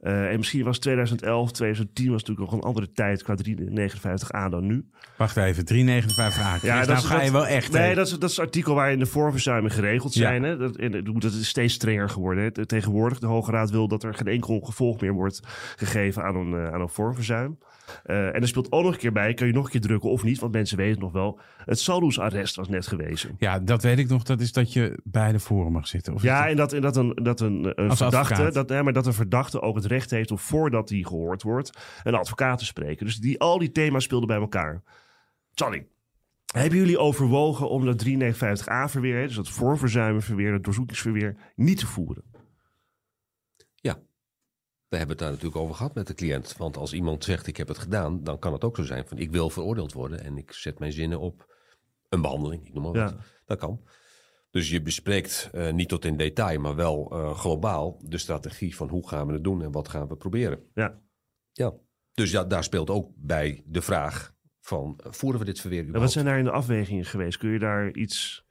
Eh, en misschien was 2011, 2010 was natuurlijk nog een andere tijd qua 359a dan nu. Wacht even, 359 A. Ja, dat nou is- ga dat- je wel echt... Nee, dat is, dat is het artikel waarin de voorverzuimen geregeld Ja. zijn. Hè? Dat, en dat dat is steeds strenger geworden. Hè? Tegenwoordig, de Hoge Raad wil dat er geen enkel gevolg meer wordt gegeven aan een, eh, aan een voorverzuim. Eh, en er speelt ook nog een keer bij, kan je nog een keer drukken of niet, want mensen weten nog wel. Het Salus-arrest was net gewezen. Ja, dat weet ik nog. Dat is dat je bij de voren mag zitten. Of Ja, en dat, en dat een, dat een, verdachte, advocaat. dat, nee, maar dat een verdachte ook het recht heeft om voordat hij gehoord wordt, een advocaat te spreken. Dus die, al die thema's speelden bij elkaar. Charlie, hebben jullie overwogen om dat 359a verweer, dus dat voorverzuimenverweer, dat doorzoekingsverweer, niet te voeren? We hebben het daar natuurlijk over gehad met de cliënt. Want als iemand zegt ik heb het gedaan, dan kan het ook zo zijn van ik wil veroordeeld worden en ik zet mijn zinnen op een behandeling, ik noem maar wat. Ja. Dat kan. Dus je bespreekt eh, niet tot in detail, maar wel eh, globaal de strategie van hoe gaan we het doen en wat gaan we proberen. Ja. Ja. Dus ja, daar speelt ook bij de vraag van voeren we dit verweer wat zijn daar in de afwegingen geweest? Kun je daar iets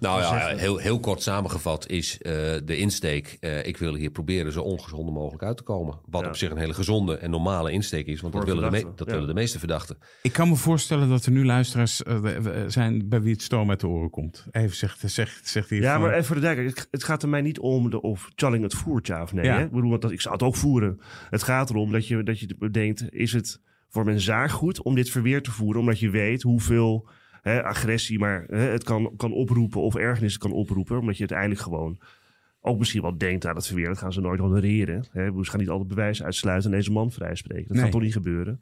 Nou ja, zeggen? heel, heel kort samengevat is eh, de insteek. eh, ik wil hier proberen zo ongezonde mogelijk uit te komen. Wat Ja. op zich een hele gezonde en normale insteek is. Want dat, willen de, dat ja. willen de meeste verdachten. Ik kan me voorstellen dat er nu luisteraars eh, zijn bij wie het stoom uit de oren komt. Even zegt, zegt, zegt hij Ja, van- maar even voor de duidelijkheid. Het, het gaat er mij niet om de, of Challing het voert, ja of nee. Ja. Hè? Ik bedoel, want dat, ik zou het ook voeren. Het gaat erom dat je, dat je bedenkt, is het voor mijn zaak goed om dit verweer te voeren? Omdat je weet hoeveel hè, agressie maar hè, het kan, kan oproepen of ergernis kan oproepen. Omdat je uiteindelijk gewoon ook misschien wel denkt aan het verweer. Dat gaan ze nooit honoreren. Hè? Ze gaan niet alle bewijzen uitsluiten en deze man vrijspreken. Dat Nee. gaat toch niet gebeuren.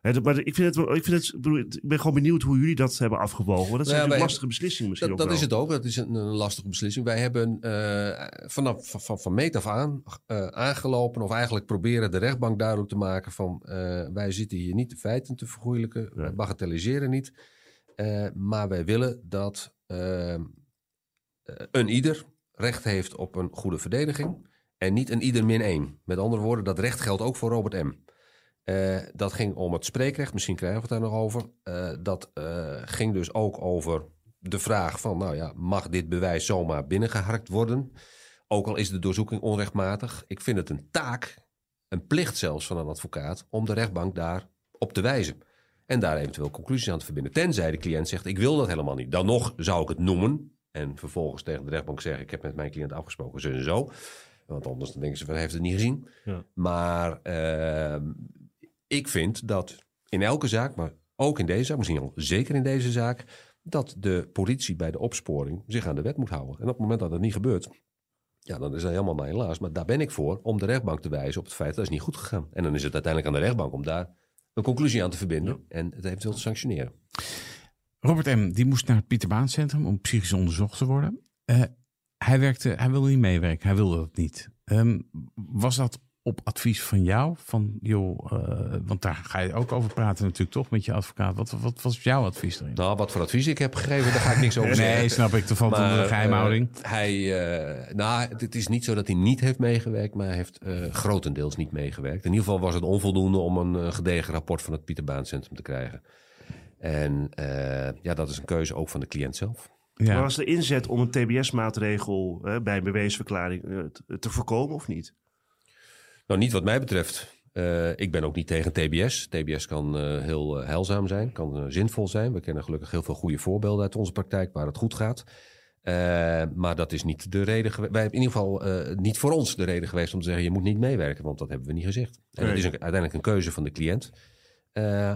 Hè, dat- maar ik, vind het, ik, vind het, ik ben gewoon benieuwd hoe jullie dat hebben afgewogen. Want dat zijn Nou natuurlijk wij lastige beslissingen misschien Dat, ook dat is het ook. Dat is een, een lastige beslissing. Wij hebben eh, vanaf van, van, van meet af aan eh, aangelopen, of eigenlijk proberen de rechtbank duidelijk te maken van eh, wij zitten hier niet de feiten te vergoeilijken, wij bagatelliseren niet. Eh, maar wij willen dat eh, een ieder recht heeft op een goede verdediging. En niet een ieder min één. Met andere woorden, dat recht geldt ook voor Robert M. Eh, dat ging om het spreekrecht, misschien krijgen we het daar nog over. Dat ging dus ook over de vraag van, nou ja, mag dit bewijs zomaar binnengeharkt worden? Ook al is de doorzoeking onrechtmatig. Ik vind het een taak, een plicht zelfs van een advocaat, om de rechtbank daar op te wijzen. En daar eventueel conclusies aan te verbinden. Tenzij de cliënt zegt, ik wil dat helemaal niet. Dan nog zou ik het noemen. En vervolgens tegen de rechtbank zeggen, ik heb met mijn cliënt afgesproken, zo en zo. Want anders dan denken ze van, hij heeft het niet gezien. Ja. Maar ehm, ik vind dat in elke zaak, maar ook in deze zaak, misschien al zeker in deze zaak, dat de politie bij de opsporing zich aan de wet moet houden. En op het moment dat dat niet gebeurt, ja, dan is dat helemaal mijn helaas. Maar daar ben ik voor om de rechtbank te wijzen op het feit dat het is niet goed gegaan. En dan is het uiteindelijk aan de rechtbank om daar een conclusie aan te verbinden en het eventueel te sanctioneren. Robert M. die moest naar het Pieterbaancentrum om psychisch onderzocht te worden. Eh, hij, werkte, hij wilde niet meewerken, hij wilde dat niet. Ehm, was dat op advies van jou? Van, joh, eh, want daar ga je ook over praten natuurlijk toch met je advocaat. Wat, wat was jouw advies erin? Nou, wat voor advies ik heb gegeven, daar ga ik niks over [laughs] zeggen. nee, snap ik. Dat valt Maar, onder de geheimhouding. eh, hij, eh, nou, het, is niet zo dat hij niet heeft meegewerkt, maar hij heeft eh, grotendeels niet meegewerkt. In ieder geval was het onvoldoende om een gedegen rapport van het Pieterbaancentrum te krijgen. En eh, ja, dat is een keuze ook van de cliënt zelf. Maar ja. was de inzet om een TBS-maatregel bij een beweesverklaring te voorkomen of niet? Nou, niet wat mij betreft. Eh, ik ben ook niet tegen TBS. TBS kan eh, heel eh, heilzaam zijn, kan zinvol zijn. We kennen gelukkig heel veel goede voorbeelden uit onze praktijk waar het goed gaat. Maar dat is niet de reden geweest. Wij hebben in ieder geval niet voor ons de reden geweest om te zeggen: je moet niet meewerken, want dat hebben we niet gezegd. En het is een- uiteindelijk een keuze van de cliënt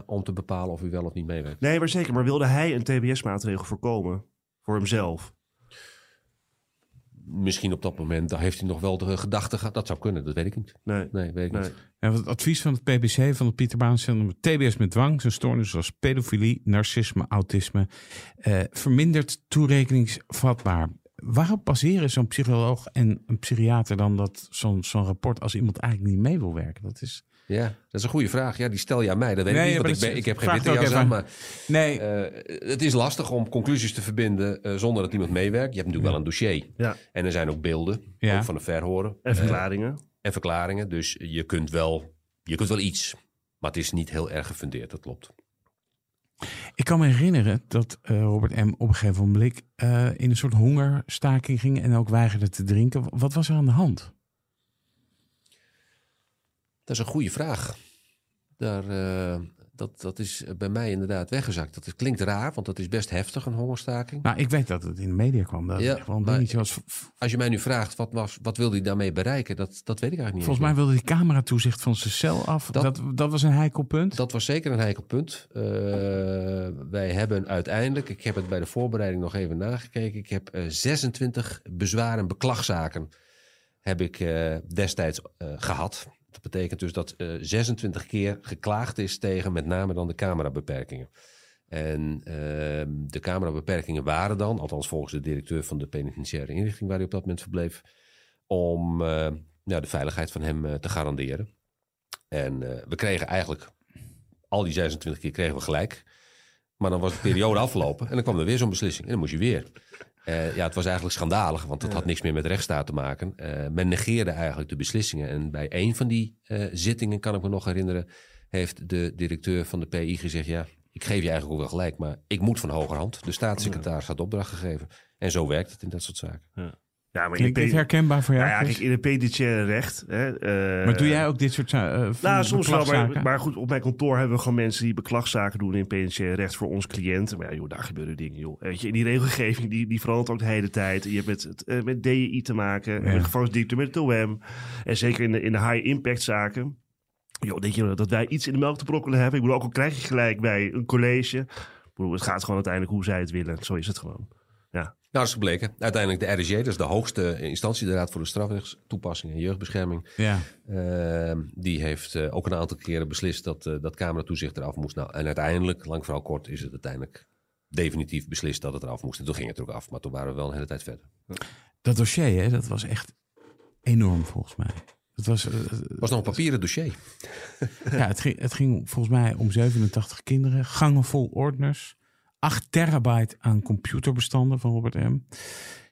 om te bepalen of u wel of niet meewerkt. Nee, maar zeker. Maar wilde hij een TBS-maatregel voorkomen voor hemzelf? Misschien op dat moment, daar heeft hij nog wel de gedachte gehad. Dat zou kunnen, dat weet ik niet. Nee. Nee, weet ik nee. niet. En het advies van het PBC, van het Pieterbaancentrum, TBS met dwang, zijn stoornissen zoals pedofilie, narcisme, autisme, eh, vermindert toerekeningsvatbaar. Waarop baseren zo'n psycholoog en een psychiater dan dat zo'n zo'n rapport als iemand eigenlijk niet mee wil werken? Dat is. Ja, dat is een goede vraag. Ja, die stel je aan mij. Dat weet Nee, ik niet, want ik, ben, heb geen witte jas aan. Maar Nee, Eh, het is lastig om conclusies te verbinden eh, zonder dat iemand meewerkt. Je hebt natuurlijk wel een dossier. Ja. En er zijn ook beelden, Ja. ook van de verhoren. En verklaringen. en verklaringen. Dus je kunt, wel, je kunt wel iets. Maar het is niet heel erg gefundeerd, dat klopt. ik kan me herinneren dat eh, Robert M. op een gegeven moment eh, in een soort hongerstaking ging en ook weigerde te drinken. Wat was er aan de hand? Dat is een goede vraag. Daar, eh, dat, dat is bij mij inderdaad weggezakt. Dat is- klinkt raar, want dat is best heftig, een hongerstaking. Nou, ik weet dat het in de media kwam. Dat Ja, gewoon een dingetje was. Als je mij nu vraagt, wat, was, wat wilde hij daarmee bereiken? Dat, dat weet ik eigenlijk niet. Volgens mij wilde die cameratoezicht van zijn cel af. Dat, Dat- dat, was een heikel punt. Dat was zeker een heikel punt. Eh, wij hebben uiteindelijk, ik heb het bij de voorbereiding nog even nagekeken. Ik heb eh, 26 bezwaar- en beklagzaken heb ik eh, destijds eh, gehad. Dat betekent dus dat eh 26 keer geklaagd is tegen met name dan de camerabeperkingen. En ehm, de camerabeperkingen waren dan, althans volgens de directeur van de penitentiaire inrichting waar hij op dat moment verbleef, om eh, ja, de veiligheid van hem eh, te garanderen. En eh, we kregen eigenlijk al die 26 keer kregen we gelijk. Maar dan was de periode [laughs] afgelopen en dan kwam er weer zo'n beslissing. En dan moest je weer. Eh, ja, het was eigenlijk schandalig, want het had niks meer met rechtsstaat te maken. Eh, men negeerde eigenlijk de beslissingen. En bij een van die eh, zittingen, kan ik me nog herinneren, heeft de directeur van de PI gezegd: Ja, ik geef je eigenlijk ook wel gelijk, maar ik moet van hogerhand. De staatssecretaris had opdracht gegeven. En zo werkt het in dat soort zaken. Ja, maar in, Klinkt dit herkenbaar voor jou? nou ja, Chris? kijk, in het penitentiaire recht... Hè, eh, maar doe jij ook dit soort uh, Nou, soms wel, maar, maar goed, op mijn kantoor hebben we gewoon mensen die beklagzaken doen in penitentiair recht voor ons cliënt. Maar ja, joh, daar gebeuren dingen, joh. Weet je, en die regelgeving die, die verandert ook de hele tijd. Je hebt met, het, eh, met DI te maken, Ja. met met het OM. En zeker in de, in de high-impact zaken. Joh, denk je dat wij iets in de melk te brokkelen hebben? Ik bedoel, ook al krijg je gelijk bij een college. Ik bedoel, het gaat gewoon uiteindelijk hoe zij het willen. Zo is het gewoon. Nou, dat is gebleken. Uiteindelijk de RSJ, dat is de hoogste instantie, de Raad voor de Strafrechtstoepassing en Jeugdbescherming. Ja, Ehm, die heeft eh, ook een aantal keren beslist dat uh, dat cameratoezicht eraf moest. Nou, en uiteindelijk, lang vooral kort, is het uiteindelijk definitief beslist dat het eraf moest. En toen ging het er ook af, maar toen waren we wel een hele tijd verder. dat dossier, hè, dat was echt enorm volgens mij. Het was, Het was nog een papieren dossier. ja, het ging, het ging volgens mij om 87 kinderen, gangen vol ordners, 8 terabyte aan computerbestanden van Robert M.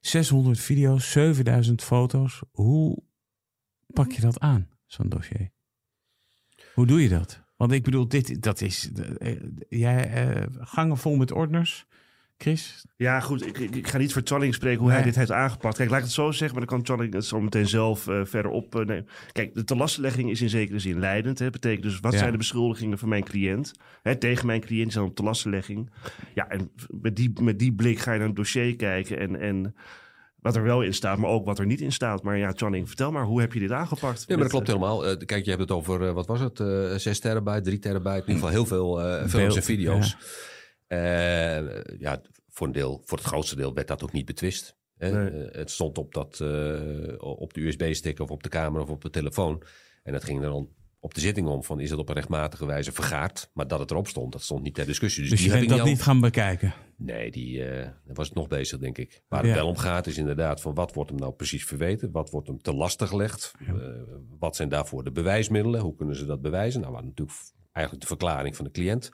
600 video's, 7000 foto's. Hoe pak je dat aan, zo'n dossier? Hoe doe je dat? Want ik bedoel, dit, dat is. Uh, jij, uh, gangen vol met ordners. Chris? Ja, goed. Ik, ik, ik ga niet voor Challing spreken hoe nee. hij dit heeft aangepakt. Kijk, laat ik het zo zeggen, maar dan kan Challing het zo meteen zelf uh, verder op uh, nemen. Kijk, de telastlegging is in zekere zin leidend. Dat betekent dus, wat ja. zijn de beschuldigingen van mijn cliënt? Hè, tegen mijn cliënt is dan op telastlegging. Ja, en met die, met die blik ga je naar het dossier kijken en... en wat er wel in staat, maar ook wat er niet in staat. Maar ja, Channing, vertel maar, hoe heb je dit aangepakt? Ja, maar dat klopt helemaal. Uh, kijk, je hebt het over, uh, wat was het, uh, 6 terabyte, 3 terabyte. In ieder geval heel veel films Beeld, en video's. Ja. Ja. voor een deel, voor het grootste deel werd dat ook niet betwist. Hè? Nee. het stond op, dat, op de USB-stick of op de camera of op de telefoon. En dat ging er dan op de zitting om van is het op een rechtmatige wijze vergaard. Maar dat het erop stond, dat stond niet ter discussie. Dus, dus die je bent dat niet, al... gaan bekijken? Nee, die was het nog bezig, denk ik. Waar het wel om gaat is inderdaad van wat wordt hem nou precies verweten? Wat wordt hem te lastig gelegd? Ja. Wat zijn daarvoor de bewijsmiddelen? Hoe kunnen ze dat bewijzen? Nou, natuurlijk eigenlijk de verklaring van de cliënt.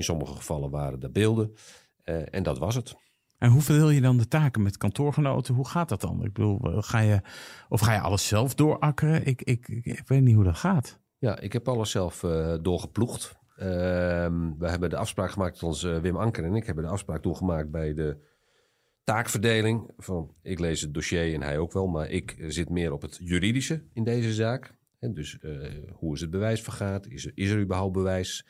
In sommige gevallen waren er beelden. Uh, en dat was het. En hoe verdeel je dan de taken met kantoorgenoten? Hoe gaat dat dan? Ik bedoel, ga je, of ga je alles zelf doorakkeren? Ik, ik, ik, weet niet hoe dat gaat. Ja, ik heb alles zelf uh, doorgeploegd. Uh, we hebben de afspraak gemaakt met ons uh, Wim Anker en ik hebben de afspraak toegemaakt bij de taakverdeling. Van, ik lees het dossier en hij ook wel, maar ik zit meer op het juridische in deze zaak. En dus hoe is het bewijs vergaat? Is er, is er überhaupt bewijs?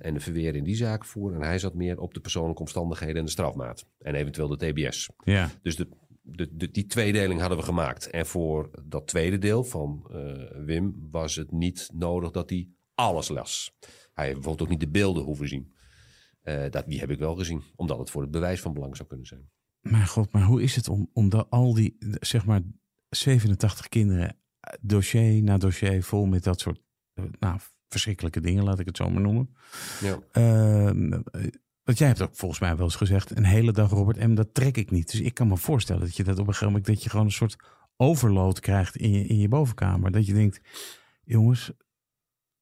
En de verweer in die zaak voeren. En hij zat meer op de persoonlijke omstandigheden en de strafmaat. En eventueel de TBS. Ja. Dus de, de, de, die tweedeling hadden we gemaakt. En voor dat tweede deel van uh, Wim was het niet nodig dat hij alles las. Hij heeft bijvoorbeeld ook niet de beelden hoeven zien. Uh, dat, die heb ik wel gezien, omdat het voor het bewijs van belang zou kunnen zijn. Maar god, maar hoe is het om, om al die, zeg maar, 87 kinderen, dossier na dossier vol met dat soort, nou, verschrikkelijke dingen, laat ik het zo maar noemen. Ja. Uh, want jij hebt ook volgens mij wel eens gezegd, een hele dag Robert M, dat trek ik niet. Dus ik kan me voorstellen dat je dat op een gegeven moment, dat je gewoon een soort overload krijgt in je, in je bovenkamer. Dat je denkt, jongens,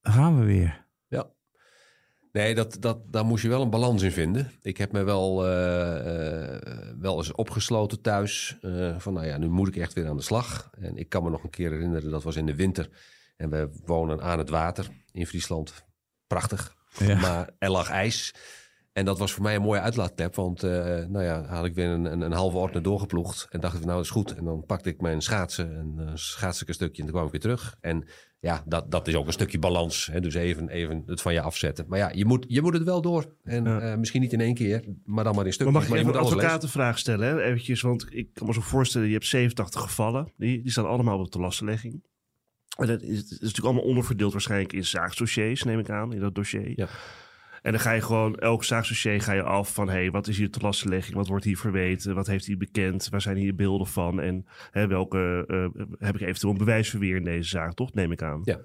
gaan we weer. Ja. Nee, dat, dat, daar moest je wel een balans in vinden. Ik heb me wel, uh, uh, wel eens opgesloten thuis. Uh, van nou ja, nu moet ik echt weer aan de slag. En ik kan me nog een keer herinneren, dat was in de winter. En we wonen aan het water in Friesland. Prachtig. Ja. Maar er lag ijs. En dat was voor mij een mooie uitlaatklep. Want uh, nou ja, had ik weer een, een, een halve ordner doorgeploegd. En dacht ik, nou dat is goed. En dan pakte ik mijn schaatsen en uh, ik een stukje en dan kwam ik weer terug. En ja, dat, dat is ook een stukje balans. Hè? Dus even, even het van je afzetten. Maar ja, je moet, je moet het wel door. En ja. uh, misschien niet in één keer, maar dan maar in stukjes. Maar mag maar even een advocatenvraag stellen? Hè? Eventjes, want ik kan me zo voorstellen, je hebt 87 gevallen. Die, die staan allemaal op de lastenlegging. En dat is, is natuurlijk allemaal onderverdeeld waarschijnlijk in zaakdossiers, neem ik aan, in dat dossier. Ja. En dan ga je gewoon, elk zaakdossier ga je af van... hé, hey, wat is hier de lastenlegging? Wat wordt hier verweten? Wat heeft hij bekend? Waar zijn hier beelden van? En hè, welke uh, heb ik eventueel een bewijsverweer in deze zaak, toch? Neem ik aan. Ja.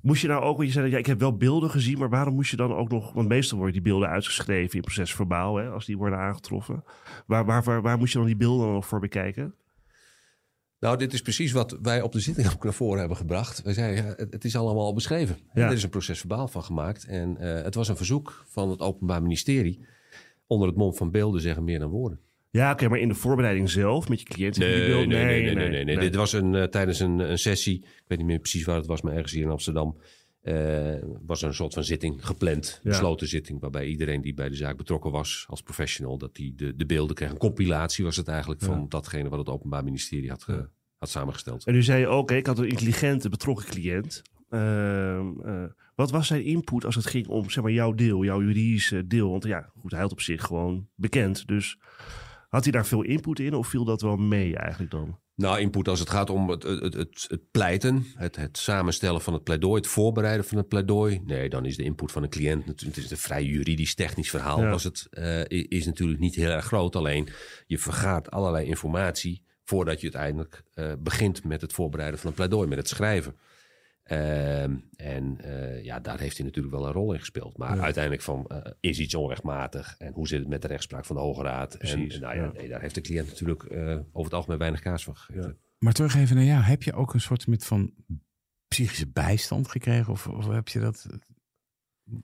Moest je nou ook, want je zei, ja, ik heb wel beelden gezien... maar waarom moest je dan ook nog... want meestal worden die beelden uitgeschreven in procesverbaal... Hè, als die worden aangetroffen. Waar, waar, waar, waar moest je dan die beelden nog voor bekijken? Nou, dit is precies wat wij op de zitting ook naar voren hebben gebracht. Wij zeiden, ja, het, is allemaal al beschreven. Ja. Er is een procesverbaal van gemaakt. En uh, het was een verzoek van het Openbaar Ministerie... onder het mom van beelden zeggen meer dan woorden. Ja, oké, okay, maar in de voorbereiding zelf met je cliënt... Nee, die beeld, nee, nee, nee, nee, nee, nee, Dit was een, uh, tijdens een, een, sessie. Ik weet niet meer precies waar het was, maar ergens hier in Amsterdam... Uh, was er een soort van zitting gepland, Ja. gesloten zitting... waarbij iedereen die bij de zaak betrokken was als professional... dat die de, de beelden kreeg. Een compilatie was het eigenlijk van datgene... wat het Openbaar Ministerie had, ge, had samengesteld. En nu zei oké, ik had een intelligente, betrokken cliënt. Ehm, eh, wat was zijn input als het ging om zeg maar, jouw deel, jouw juridische deel? Want ja, goed, hij had op zich gewoon bekend. Dus had hij daar veel input in of viel dat wel mee eigenlijk dan? Nou, input als het gaat om het, het, het, het pleiten, het, het samenstellen van het pleidooi, het voorbereiden van het pleidooi. Nee, dan is de input van een cliënt natuurlijk, het is een vrij juridisch-technisch verhaal, Ja. was het, eh, is natuurlijk niet heel erg groot. Alleen je vergaat allerlei informatie voordat je uiteindelijk eh, begint met het voorbereiden van een pleidooi, met het schrijven. Ehm, en eh, ja, daar heeft hij natuurlijk wel een rol in gespeeld. Maar uiteindelijk van, eh, is iets onrechtmatig? En hoe zit het met de rechtspraak van de Hoge Raad? Precies, en, nou ja, ja. nee, daar heeft de cliënt natuurlijk eh, over het algemeen weinig kaas van gegeven. Maar terug even naar jou. Heb je ook een soort met van psychische bijstand gekregen? Of, of heb je dat...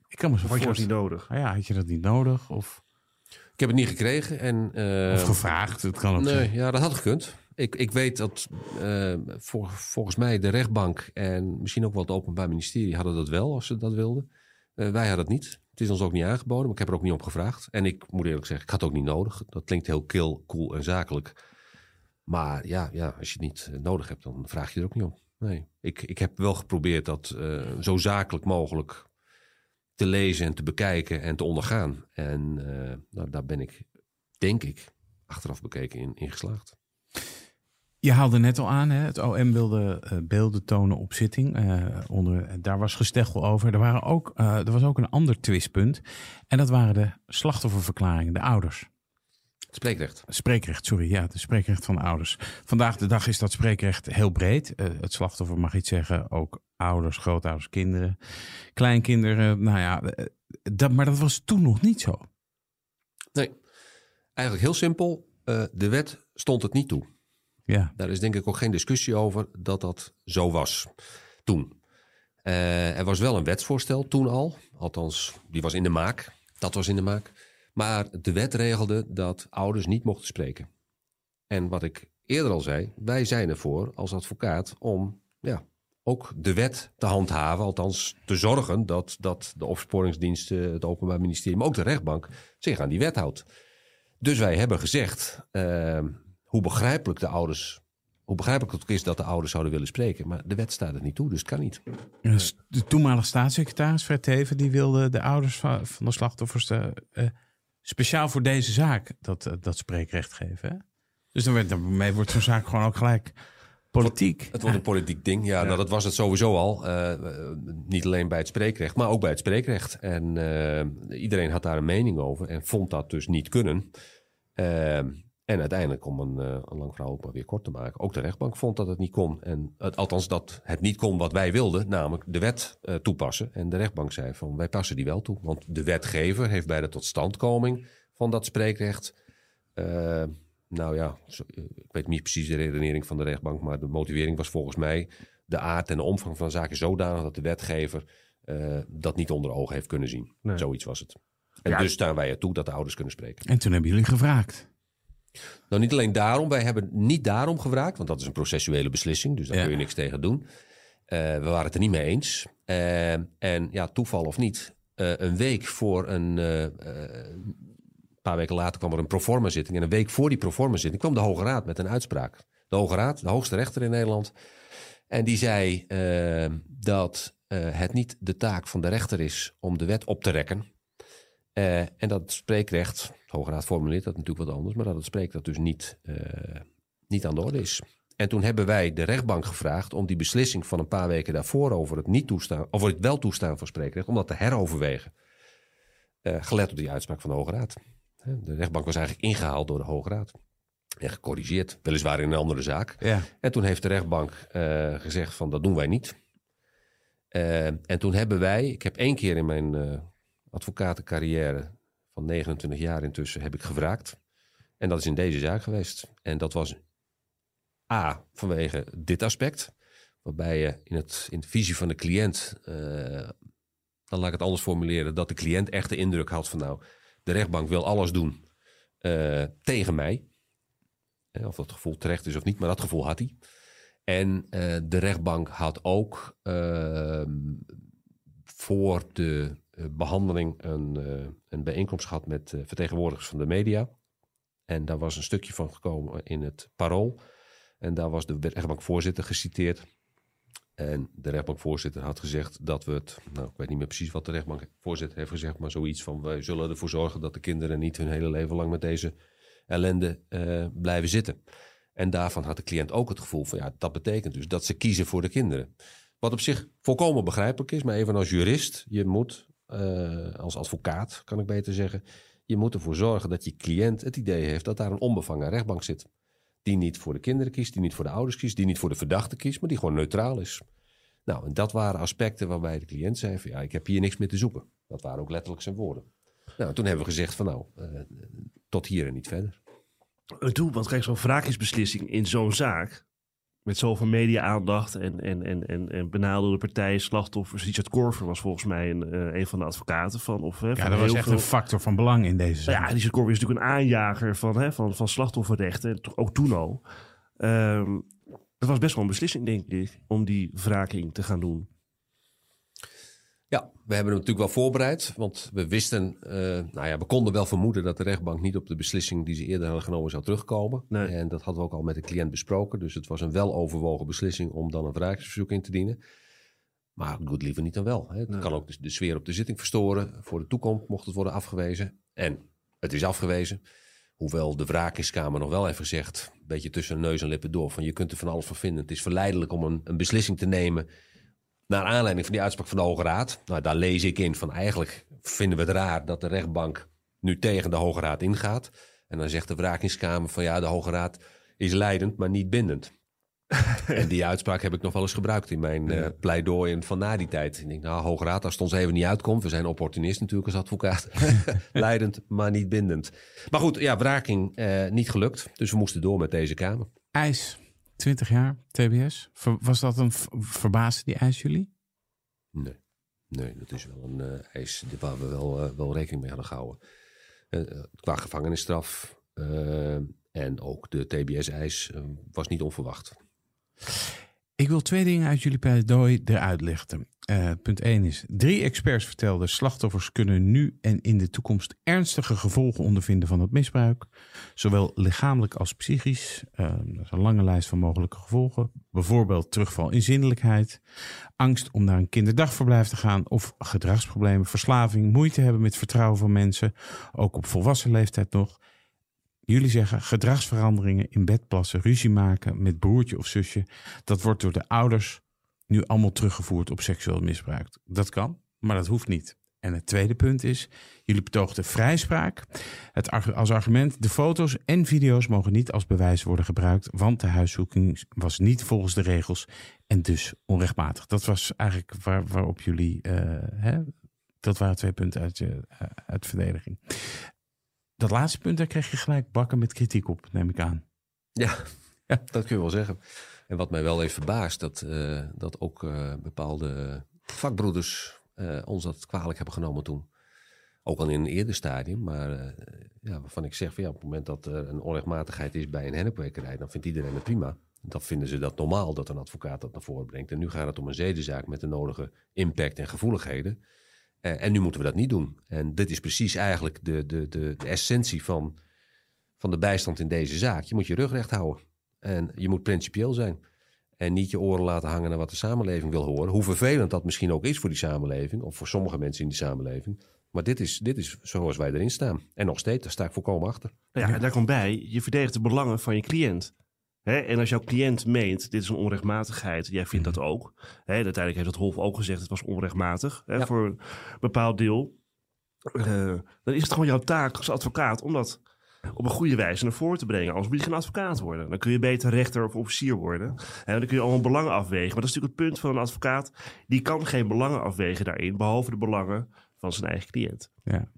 Ik kan me zo Of had je dat niet voorstellen. nodig? Ah ja, had je dat niet nodig? Of, Ik heb het niet gekregen. En, eh, of gevraagd? Het kan ook Nee, zijn. ja, dat had gekund. Ik, ik weet dat eh, vol- volgens mij de rechtbank en misschien ook wel het Openbaar Ministerie hadden dat wel als ze dat wilden. Eh, wij hadden het niet. Het is ons ook niet aangeboden, maar ik heb er ook niet op gevraagd. En ik moet eerlijk zeggen, ik had het ook niet nodig. Dat klinkt heel kil, cool en zakelijk. Maar ja, ja, als je het niet eh, nodig hebt, dan vraag je er ook niet om. Nee, ik, ik heb wel geprobeerd dat zo zakelijk mogelijk te lezen en te bekijken en te ondergaan. En nou, daar ben ik, denk ik, achteraf bekeken in, in geslaagd. Je haalde net al aan, hè? het OM wilde eh, beelden tonen op zitting. eh, onder, daar was gesteggel over. Er, waren ook, eh, er was ook een ander twistpunt. En dat waren de slachtofferverklaringen, de ouders. Het spreekrecht. Spreekrecht, sorry, ja, het spreekrecht van de ouders. Vandaag de dag is dat spreekrecht heel breed. Het slachtoffer mag iets zeggen, ook ouders, grootouders, kinderen, kleinkinderen. Nou ja, dat, maar dat was toen nog niet zo. Nee, eigenlijk heel simpel. De wet stond het niet toe. Ja, Daar is denk ik ook geen discussie over dat dat zo was toen. Eh, er was wel een wetsvoorstel toen al. Althans, die was in de maak. Dat was in de maak. Maar de wet regelde dat ouders niet mochten spreken. En wat ik eerder al zei, wij zijn ervoor als advocaat om ja, ook de wet te handhaven. Althans, te zorgen dat, dat de opsporingsdiensten, het Openbaar Ministerie, maar ook de rechtbank zich aan die wet houdt. Dus wij hebben gezegd, eh, hoe begrijpelijk de ouders, hoe begrijpelijk het ook is dat de ouders zouden willen spreken. Maar de wet staat het niet toe, dus het kan niet. Dus de toenmalige staatssecretaris Fred Teven, die wilde de ouders van, van de slachtoffers eh, eh, speciaal voor deze zaak dat, eh, dat spreekrecht geven. Hè? Dus dan werd, daarmee wordt zo'n zaak gewoon ook gelijk politiek. Het wordt een politiek ding. Ja, Nou, dat was het sowieso al. Niet alleen bij het spreekrecht, maar ook bij het spreekrecht. En iedereen had daar een mening over en vond dat dus niet kunnen. Eh, en uiteindelijk, om een, eh, een lang verhaal ook maar weer kort te maken, ook de rechtbank vond dat het niet kon. En het, althans, dat het niet kon wat wij wilden, namelijk de wet eh, toepassen. En de rechtbank zei van wij passen die wel toe. Want de wetgever heeft bij de totstandkoming van dat spreekrecht. eh, nou ja, ik weet niet precies de redenering van de rechtbank, maar de motivering was volgens mij de aard en de omvang van de zaken zodanig dat de wetgever dat niet onder ogen heeft kunnen zien. Nee. Zoiets was het. En Ja. dus staan wij ertoe dat de ouders kunnen spreken. En toen hebben jullie gevraagd. Nou, niet alleen daarom. Wij hebben niet daarom gevraagd, want dat is een processuele beslissing. Dus daar Ja. kun je niks tegen doen. Eh, we waren het er niet mee eens. Eh, en ja, toeval of niet. eh, een week voor een. paar weken later kwam er een proforma zitting. En een week voor die proforma zitting kwam de Hoge Raad met een uitspraak. De Hoge Raad, de hoogste rechter in Nederland. En die zei dat het niet de taak van de rechter is om de wet op te rekken. Eh, en dat spreekrecht, de Hoge Raad formuleert dat natuurlijk wat anders, maar dat het spreekrecht dus niet, eh, niet aan de orde is. En toen hebben wij de rechtbank gevraagd om die beslissing van een paar weken daarvoor over het niet toestaan, over het wel toestaan van spreekrecht, om dat te heroverwegen. Eh, gelet op die uitspraak van de Hoge Raad. De rechtbank was eigenlijk ingehaald door de Hoge Raad. En gecorrigeerd, weliswaar in een andere zaak. Ja. En toen heeft de rechtbank gezegd van dat doen wij niet. En toen hebben wij, ik heb één keer in mijn advocatencarrière van 29 jaar intussen, heb ik gevraagd. En dat is in deze zaak geweest. En dat was A, vanwege dit aspect. Waarbij je in, het, in de visie van de cliënt, eh, dan laat ik het anders formuleren, dat de cliënt echt de indruk had van nou, de rechtbank wil alles doen eh, tegen mij. Eh, Of dat gevoel terecht is of niet, maar dat gevoel had hij. En de rechtbank had ook ehm, voor de behandeling een, eh, een bijeenkomst gehad met eh, vertegenwoordigers van de media. En daar was een stukje van gekomen in het parool. En daar was de rechtbankvoorzitter geciteerd. En de rechtbankvoorzitter had gezegd dat we het... Nou, ik weet niet meer precies wat de rechtbankvoorzitter heeft gezegd... maar zoiets van, wij zullen ervoor zorgen dat de kinderen niet hun hele leven lang met deze ellende eh, blijven zitten. En daarvan had de cliënt ook het gevoel van ja, dat betekent dus dat ze kiezen voor de kinderen. Wat op zich volkomen begrijpelijk is, maar even als jurist, je moet, eh, als advocaat kan ik beter zeggen, je moet ervoor zorgen dat je cliënt het idee heeft dat daar een onbevangen rechtbank zit. Die niet voor de kinderen kiest, die niet voor de ouders kiest, die niet voor de verdachte kiest, maar die gewoon neutraal is. Nou, en dat waren aspecten waarbij de cliënt zei van ja, ik heb hier niks meer te zoeken. Dat waren ook letterlijk zijn woorden. Nou, toen hebben we gezegd van nou, eh, tot hier en niet verder. En want kijk, zo'n wraakingsbeslissing in zo'n zaak... met zoveel media-aandacht en, en, en, en, en benadeelde partijen, slachtoffers... Richard Korver was volgens mij een, eh, een van de advocaten van... Of, hè, Ja, van dat was echt veel- een factor van belang in deze zaak. Ja, Richard Korver is natuurlijk een aanjager van, hè, van, van slachtofferrechten. Ook toen al. Ehm, het was best wel een beslissing, denk ik, om die wraking te gaan doen. Ja, we hebben hem natuurlijk wel voorbereid. Want we wisten, eh, nou ja, we konden wel vermoeden dat de rechtbank niet op de beslissing die ze eerder hadden genomen zou terugkomen. Nee. En dat hadden we ook al met de cliënt besproken. Dus het was een weloverwogen beslissing om dan een wraaksverzoek in te dienen. Maar doe het liever niet dan wel. Hè. Het Nee. kan ook de, de sfeer op de zitting verstoren. Voor de toekomst mocht het worden afgewezen. En het is afgewezen. Hoewel de wraakingskamer nog wel heeft gezegd, een beetje tussen neus en lippen door, van je kunt er van alles van vinden. Het is verleidelijk om een, een beslissing te nemen naar aanleiding van die uitspraak van de Hoge Raad. Nou, daar lees ik in van eigenlijk vinden we het raar dat de rechtbank nu tegen de Hoge Raad ingaat. En dan zegt de wrakingskamer van ja, de Hoge Raad is leidend, maar niet bindend. [laughs] en die uitspraak heb ik nog wel eens gebruikt in mijn eh pleidooien van na die tijd. Ik denk, nou, Hoge Raad, als het ons even niet uitkomt, we zijn opportunist natuurlijk als advocaat. [laughs] leidend, maar niet bindend. Maar goed, ja, wraking eh, niet gelukt. Dus we moesten door met deze Kamer. IJs, 20 jaar, TBS. Was dat een verbaasde die IJs jullie? Nee, nee dat is wel een eh, eis waar we wel, eh, wel rekening mee hadden gehouden. Eh, qua gevangenisstraf en ook de TBS-eis was niet onverwacht. Ik wil twee dingen uit jullie pleidooi eruit lichten. Eh, punt 1 is, drie experts vertelden slachtoffers kunnen nu en in de toekomst ernstige gevolgen ondervinden van het misbruik. Zowel lichamelijk als psychisch. Eh, dat is een lange lijst van mogelijke gevolgen. Bijvoorbeeld terugval in zindelijkheid, angst om naar een kinderdagverblijf te gaan of gedragsproblemen, verslaving, moeite hebben met vertrouwen van mensen, ook op volwassen leeftijd nog. Jullie zeggen gedragsveranderingen in bed plassen, ruzie maken met broertje of zusje. Dat wordt door de ouders nu allemaal teruggevoerd op seksueel misbruik. Dat kan, maar dat hoeft niet. En het tweede punt is, jullie betoogden vrijspraak. Het, als argument, de foto's en video's mogen niet als bewijs worden gebruikt, want de huiszoeking was niet volgens de regels en dus onrechtmatig. Dat was eigenlijk waar, waarop jullie, eh, hè, dat waren twee punten uit, je, eh, uit verdediging. Dat laatste punt, daar kreeg je gelijk bakken met kritiek op, neem ik aan. Ja, dat kun je wel zeggen. En wat mij wel heeft verbaasd, dat, eh, dat ook eh, bepaalde vakbroeders eh, ons dat kwalijk hebben genomen toen. Ook al in een eerder stadium, maar ja, waarvan ik zeg, van, ja, op het moment dat er een onrechtmatigheid is bij een hennepkwekerij, dan vindt iedereen het prima. Dan vinden ze dat normaal dat een advocaat dat naar voren brengt. En nu gaat het om een zedenzaak met de nodige impact en gevoeligheden. En nu moeten we dat niet doen. En dit is precies eigenlijk de, de, de, de essentie van, van de bijstand in deze zaak. Je moet je rug recht houden. En je moet principieel zijn. En niet je oren laten hangen naar wat de samenleving wil horen. Hoe vervelend dat misschien ook is voor die samenleving. Of voor sommige mensen in die samenleving. Maar dit is, dit is zoals wij erin staan. En nog steeds, daar sta ik volkomen achter. Nou ja, en daar komt bij, je verdedigt de belangen van je cliënt. En als jouw cliënt meent, dit is een onrechtmatigheid, jij vindt dat ook. Uiteindelijk heeft het Hof ook gezegd, het was onrechtmatig Ja. voor een bepaald deel. Eh, dan is het gewoon jouw taak als advocaat om dat op een goede wijze naar voren te brengen. Anders moet je geen advocaat worden. Dan kun je beter rechter of officier worden. En dan kun je allemaal belangen afwegen. Maar dat is natuurlijk het punt van een advocaat. Die kan geen belangen afwegen daarin, behalve de belangen van zijn eigen cliënt. Ja.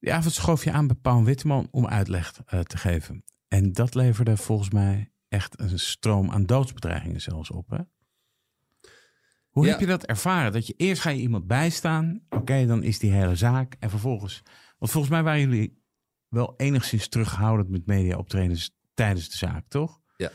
Die avond schoof je aan bij Paul Witteman om uitleg eh, te geven. En dat leverde volgens mij echt een stroom aan doodsbedreigingen zelfs op. Hè? Hoe Ja. heb je dat ervaren? Dat je eerst ga je iemand bijstaan. Oké, dan is die hele zaak. En vervolgens... Want volgens mij waren jullie wel enigszins terughoudend met media optredens tijdens de zaak, toch? Ja.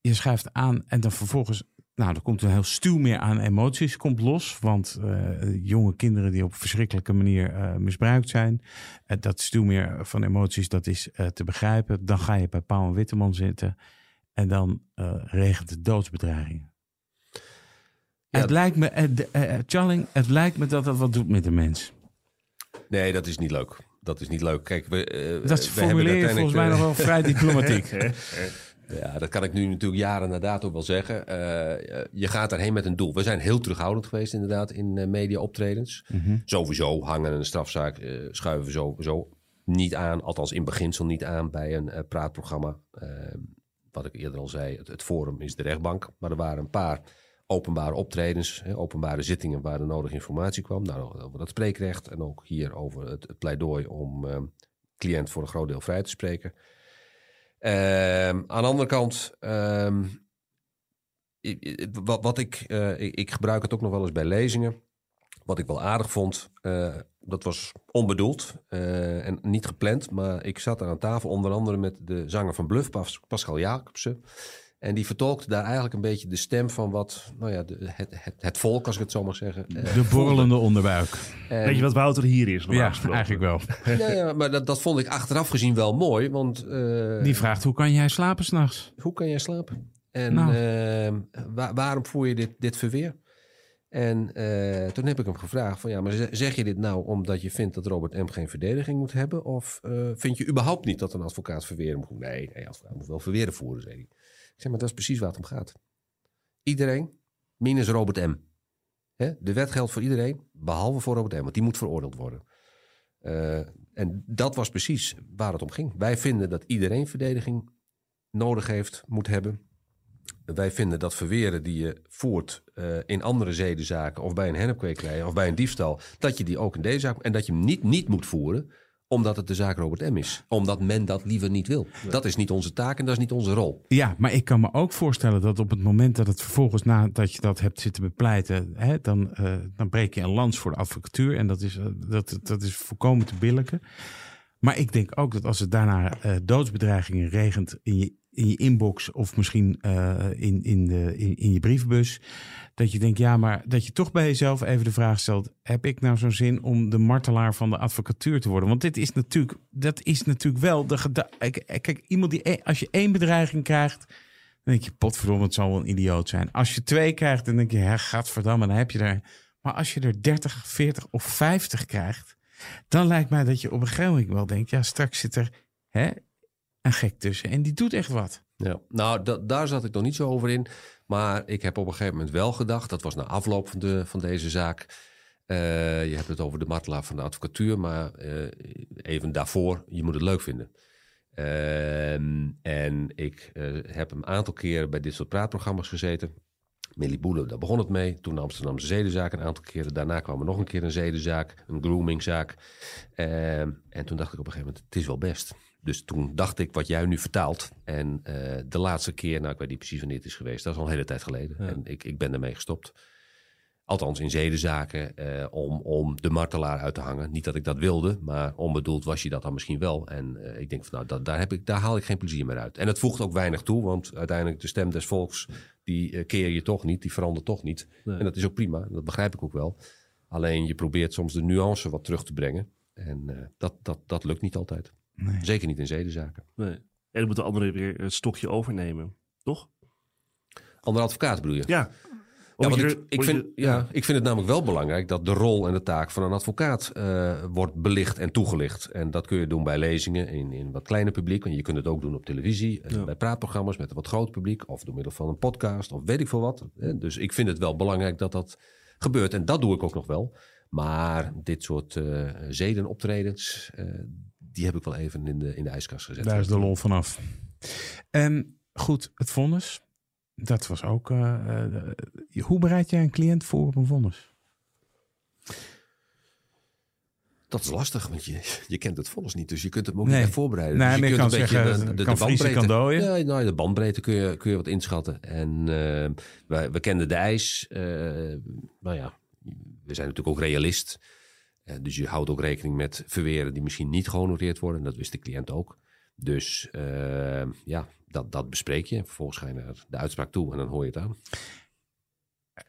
Je schuift aan en dan vervolgens... Nou, er komt een heel stuw meer aan emoties, komt los. Want eh, jonge kinderen die op verschrikkelijke manier eh, misbruikt zijn. eh, dat stuw meer van emoties, dat is te begrijpen. Dan ga je bij Paul en Witteman zitten. En dan regent het doodsbedreigingen. Ja, het lijkt me, de- Charling, het lijkt me dat dat wat doet met de mens. Nee, dat is niet leuk. Dat is niet leuk. Kijk, we, eh, Dat we formuleer je hebben volgens mij nog uiteindelijk, wel [laughs] vrij diplomatiek. eh, [laughs] Ja, dat kan ik nu natuurlijk jaren inderdaad ook wel zeggen. Eh, je gaat daarheen met een doel. We zijn heel terughoudend geweest inderdaad in eh, media optredens. Mhm. Sowieso hangen een strafzaak, eh, schuiven we sowieso niet aan. Althans in beginsel niet aan bij een eh, praatprogramma. Eh, wat ik eerder al zei, het, het forum is de rechtbank. Maar er waren een paar openbare optredens, openbare zittingen waar de nodige informatie kwam. Nou, over dat spreekrecht en ook hier over het, pleidooi om eh, cliënt voor een groot deel vrij te spreken. Ehm, aan de andere kant, ehm, wat, eh, ik, ik gebruik het ook nog wel eens bij lezingen. Wat ik wel aardig vond, eh, dat was onbedoeld eh, en niet gepland. Maar ik zat er aan tafel onder andere met de zanger van Bluff, Pas- Pascal Jacobsen. En die vertolkte daar eigenlijk een beetje de stem van wat, nou ja, de, het, het, het volk, als ik het zo mag zeggen. eh, De borrelende onderbuik. En- Weet je wat Wouter hier is? normaal Ja, gesproken? eigenlijk wel. [laughs] ja, ja, maar dat, dat vond ik achteraf gezien wel mooi. Want eh, Die vraagt, hoe kan jij slapen s'nachts? hoe kan jij slapen? En Nou. ehm, wa- waarom voer je dit, dit verweer? En eh, toen heb ik hem gevraagd van ja, maar ze- zeg je dit nou omdat je vindt dat Robert M. geen verdediging moet hebben? Of eh, vind je überhaupt niet dat een advocaat verweren moet? Nee, nee, advocaat moet wel verweren voeren, zei hij. Zeg, maar dat is precies waar het om gaat. Iedereen, minus Robert M. De wet geldt voor iedereen, behalve voor Robert M. Want die moet veroordeeld worden. Eh, en dat was precies waar het om ging. Wij vinden dat iedereen verdediging nodig heeft, moet hebben. Wij vinden dat verweren die je voert eh, in andere zedenzaken... of bij een hennepkwekerij of bij een diefstal... dat je die ook in deze zaak... en dat je hem niet, niet moet voeren omdat het de zaak Robert M. is. Omdat men dat liever niet wil. Dat is niet onze taak en dat is niet onze rol. Ja, maar ik kan me ook voorstellen dat op het moment dat het vervolgens nadat je dat hebt zitten bepleiten, hè, dan, eh, dan breek je een lans voor de advocatuur. En dat is, eh, dat, dat is volkomen te billijken. Maar ik denk ook dat als het daarna eh, doodsbedreigingen regent in je, in je inbox of misschien eh, in, in, de, in, in je brievenbus, dat je denkt, ja, maar dat je toch bij jezelf even de vraag stelt: heb ik nou zo'n zin om de martelaar van de advocatuur te worden? Want dit is natuurlijk, dat is natuurlijk wel de Kijk, iemand die, e- als je één bedreiging krijgt, dan denk je, potverdomme, het zal wel een idioot zijn. Als je twee krijgt, dan denk je, hè, gadverdamme, dan heb je er. Maar als je er 30, 40 of 50 krijgt, dan lijkt mij dat je op een gegeven moment wel denkt, ja, straks zit er hè, een gek tussen en die doet echt wat. Ja. Nou, da- daar zat ik nog niet zo over in. Maar ik heb op een gegeven moment wel gedacht... dat was na afloop van, de, van deze zaak... eh, je hebt het over de martelaar van de advocatuur... maar eh, even daarvoor, je moet het leuk vinden. Ehm, en ik eh, heb een aantal keren bij dit soort praatprogramma's gezeten. Millie Boele, daar begon het mee. Toen Amsterdamse zedenzaak een aantal keren. Daarna kwam er nog een keer een zedenzaak, een groomingzaak. Ehm, en toen dacht ik op een gegeven moment, het is wel best. Dus toen dacht ik wat jij nu vertaalt. En eh, de laatste keer, nou ik weet niet precies wanneer het is geweest. Dat is al een hele tijd geleden. En ik, ik ben ermee gestopt. Althans in zedenzaken, eh, om, om de martelaar uit te hangen. Niet dat ik dat wilde, maar onbedoeld was je dat dan misschien wel. En eh, ik denk van nou, dat, daar, heb ik, daar haal ik geen plezier meer uit. En het voegt ook weinig toe, want uiteindelijk de stem des volks, die keer je toch niet, die verandert toch niet. En dat is ook prima, dat begrijp ik ook wel. Alleen je probeert soms de nuance wat terug te brengen. En dat, dat, dat lukt niet altijd. Nee. Zeker niet in zedenzaken. Nee. En dan moet de andere weer het stokje overnemen. Toch? Andere advocaat bedoel je? Ja. Ja, want ik, ik, vind, ja, ik vind het namelijk wel belangrijk dat de rol en de taak van een advocaat eh, wordt belicht en toegelicht. En dat kun je doen bij lezingen in, in wat kleiner publiek. En je kunt het ook doen op televisie, eh, Ja. bij praatprogramma's met een wat groot publiek. Of door middel van een podcast of weet ik veel wat. Dus ik vind het wel belangrijk dat dat gebeurt. En dat doe ik ook nog wel. Maar dit soort eh zedenoptredens, die heb ik wel even in de, in de ijskast gezet. Daar is de lol vanaf. En goed, het vonnis. Dat was ook. eh, eh, hoe bereid jij een cliënt voor op een vonnis? Dat is lastig, want je, je kent het vonnis niet. Dus je kunt hem ook Nee. niet voorbereiden. Nee, dus je kunt kan een beetje zeggen, kan vriezen, kan dooien. Ja, nou, de bandbreedte kun je, kun je wat inschatten. En eh, wij, we kenden de ijs. nou ja, we zijn natuurlijk ook realist. Eh, dus je houdt ook rekening met verweren die misschien niet gehonoreerd worden. Dat wist de cliënt ook. Dus eh, ja, dat, dat bespreek je. Vervolgens ga je naar de uitspraak toe en dan hoor je het aan.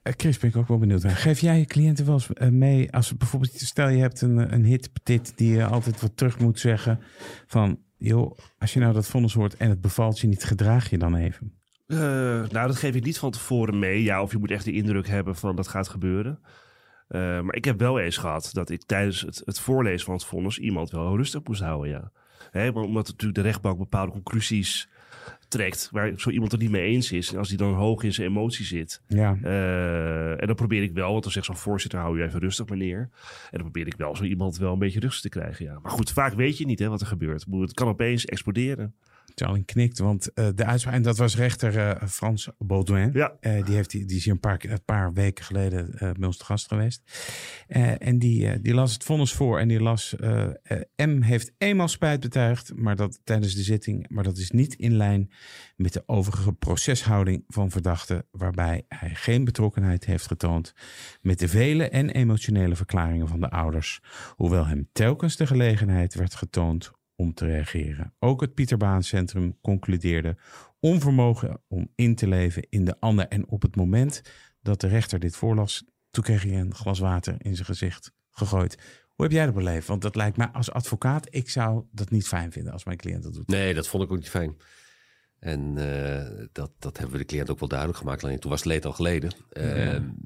Eh, Chris, ben ik ook wel benieuwd. Geef jij je cliënten wel eens eh, mee als bijvoorbeeld, stel je hebt een, een hit petit die je altijd wat terug moet zeggen van, joh, als je nou dat vonnis hoort en het bevalt je niet, gedraag je dan even. Eh, nou, dat geef ik niet van tevoren mee. Ja, of je moet echt de indruk hebben van dat gaat gebeuren. Eh, maar ik heb wel eens gehad dat ik tijdens het, het voorlezen van het vonnis iemand wel rustig moest houden, ja. Hè, maar omdat natuurlijk de rechtbank bepaalde conclusies trekt waar zo iemand het niet mee eens is. En als die dan hoog in zijn emotie zit. Ja, eh, en dan probeer ik wel, want dan zegt zo'n voorzitter, hou je even rustig meneer. En dan probeer ik wel zo iemand wel een beetje rustig te krijgen, ja. Maar goed, vaak weet je niet hè, wat er gebeurt. Het kan opeens exploderen. Charlie knikt, want eh, de uitspraak, en dat was rechter eh, Frans Baudouin. Ja. Eh, die, heeft, die, die is hier een paar, keer- een paar weken geleden bij ons te gast geweest. En die, die las het vonnis voor en die las... M heeft eenmaal spijt betuigd maar dat, tijdens de zitting... maar dat is niet in lijn met de overige proceshouding van verdachte... waarbij hij geen betrokkenheid heeft getoond... met de vele en emotionele verklaringen van de ouders... hoewel hem telkens de gelegenheid werd getoond om te reageren. Ook het Pieter Baan Centrum concludeerde onvermogen om in te leven in de ander. En op het moment dat de rechter dit voorlas, toen kreeg hij een glas water in zijn gezicht gegooid. Hoe heb jij dat beleefd? Want dat lijkt mij als advocaat, ik zou dat niet fijn vinden als mijn cliënt dat doet. Nee, dat vond ik ook niet fijn. En eh, dat, dat hebben we de cliënt ook wel duidelijk gemaakt. Alleen toen was het leed al geleden. Eh,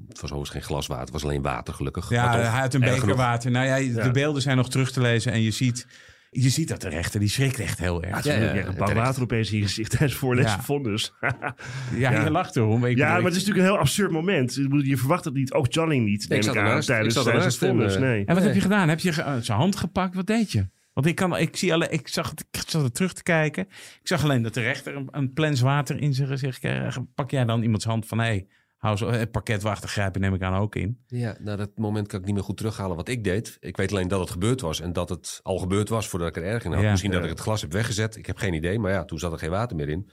Het was overigens geen glas water, het was alleen water gelukkig. Ja, hij had een beker genoeg. water. Nou ja, de Ja. beelden zijn nog terug te lezen en je ziet, je ziet dat de rechter, die schrikt echt heel erg. Ja, Ja, een bak terecht. water opeens in je gezicht tijdens voorlezen Ja. van vonnis. [laughs] Ja, Ja. je lacht erom. Ja, maar het is natuurlijk een heel absurd moment. Je verwacht het niet. Ook Johnny niet, neem ik, aan, tijdens, tijdens het vonnis. eh, Nee. En wat Nee. heb je gedaan? Heb je eh, zijn hand gepakt? Wat deed je? Want ik, kan, ik, zie alle, ik, zag het, ik zat er terug te kijken. Ik zag alleen dat de rechter een, een plens water in zijn gezicht kreeg. Pak jij dan iemands hand van... hé, hey, hou zo, het pakketwachter grijpen neem ik aan ook in. Ja, nou dat moment kan ik niet meer goed terughalen wat ik deed. Ik weet alleen dat het gebeurd was en dat het al gebeurd was voordat ik er erg in had. Ja. Misschien dat ik het glas heb weggezet. Ik heb geen idee, maar ja, toen zat er geen water meer in.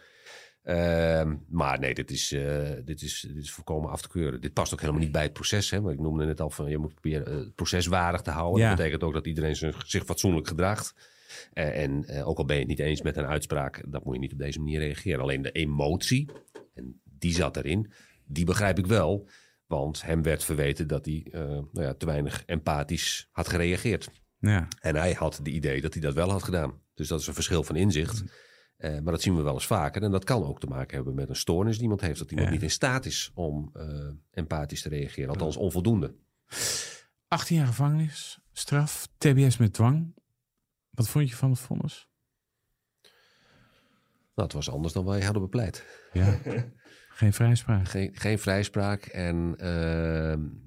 Ehm, maar nee, dit is, eh, dit, is, dit is volkomen af te keuren. Dit past ook helemaal niet bij het proces. Hè? Maar ik noemde net al van je moet proberen eh, het proces waardig te houden. Ja. Dat betekent ook dat iedereen zich fatsoenlijk gedraagt. Eh, en eh, ook al ben je het niet eens met een uitspraak, dat moet je niet op deze manier reageren. Alleen de emotie, en die zat erin, die begrijp ik wel. Want hem werd verweten dat hij eh, nou ja, te weinig empathisch had gereageerd. Ja. En hij had de idee dat hij dat wel had gedaan. Dus dat is een verschil van inzicht. Eh, maar dat zien we wel eens vaker. En dat kan ook te maken hebben met een stoornis die iemand heeft. Dat iemand Ja. niet in staat is om eh, empathisch te reageren. Althans onvoldoende. 18 jaar gevangenis, straf, tbs met dwang. Wat vond je van het vonnis? Nou, het was anders dan wij hadden bepleit. Ja. [laughs] Geen vrijspraak. Geen, geen vrijspraak. En, eh,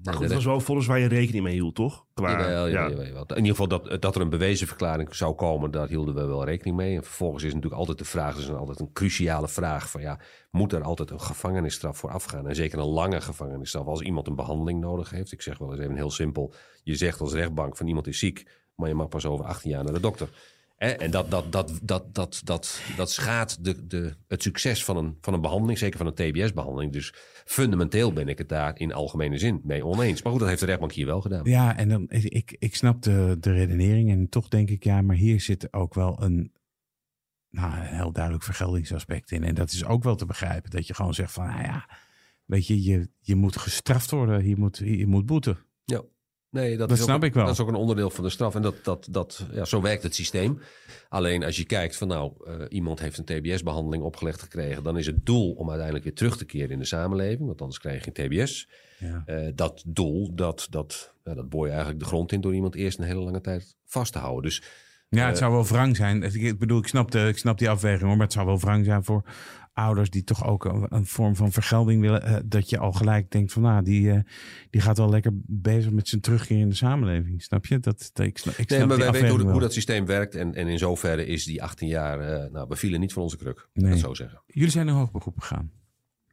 Maar goed, het was wel vonnis waar je rekening mee hield, toch? Qua, Jawel, ja. jawel, jawel, jawel. In ieder geval dat, dat er een bewezenverklaring zou komen, daar hielden we wel rekening mee. En vervolgens is natuurlijk altijd de vraag, dat is altijd een cruciale vraag van ja, moet er altijd een gevangenisstraf voor afgaan? En zeker een lange gevangenisstraf als iemand een behandeling nodig heeft. Ik zeg wel eens even heel simpel, je zegt als rechtbank van iemand is ziek, maar je mag pas over 18 jaar naar de dokter. En dat, dat, dat, dat, dat, dat, dat schaadt de, de, het succes van een, van een behandeling, zeker van een TBS-behandeling. Dus fundamenteel ben ik het daar in algemene zin mee oneens. Maar goed, dat heeft de rechtbank hier wel gedaan. Ja, en dan, ik, ik snap de, de redenering. En toch denk ik, ja, maar hier zit ook wel een, nou, een heel duidelijk vergeldingsaspect in. En dat is ook wel te begrijpen. Dat je gewoon zegt van, nou ja, weet je, je, je moet gestraft worden. Je moet, je moet boeten. Ja. Nee, dat, Dat is ook, snap ik wel. Dat is ook een onderdeel van de straf. En dat, dat, dat, ja, zo werkt het systeem. Alleen als je kijkt van nou, eh, iemand heeft een TBS-behandeling opgelegd gekregen. Dan is het doel om uiteindelijk weer terug te keren in de samenleving. Want anders krijg je geen TBS. Ja. Eh, dat doel, dat, dat, ja, dat boor je eigenlijk de grond in door iemand eerst een hele lange tijd vast te houden. Dus Ja, het zou wel wrang zijn. Ik ik bedoel, ik snap, de, ik snap die afweging hoor. Maar het zou wel wrang zijn voor ouders die toch ook een, een vorm van vergelding willen. eh, dat je al gelijk denkt van nou, die, eh, die gaat wel lekker bezig met zijn terugkeer in de samenleving. Snap je? Dat, dat, ik nee, maar wij weten hoe, dat systeem werkt. En, en in zoverre is die 18 jaar, eh nou, we vielen niet van onze kruk. Nee. Dat zo zeggen. Jullie zijn in hoog beroep gegaan.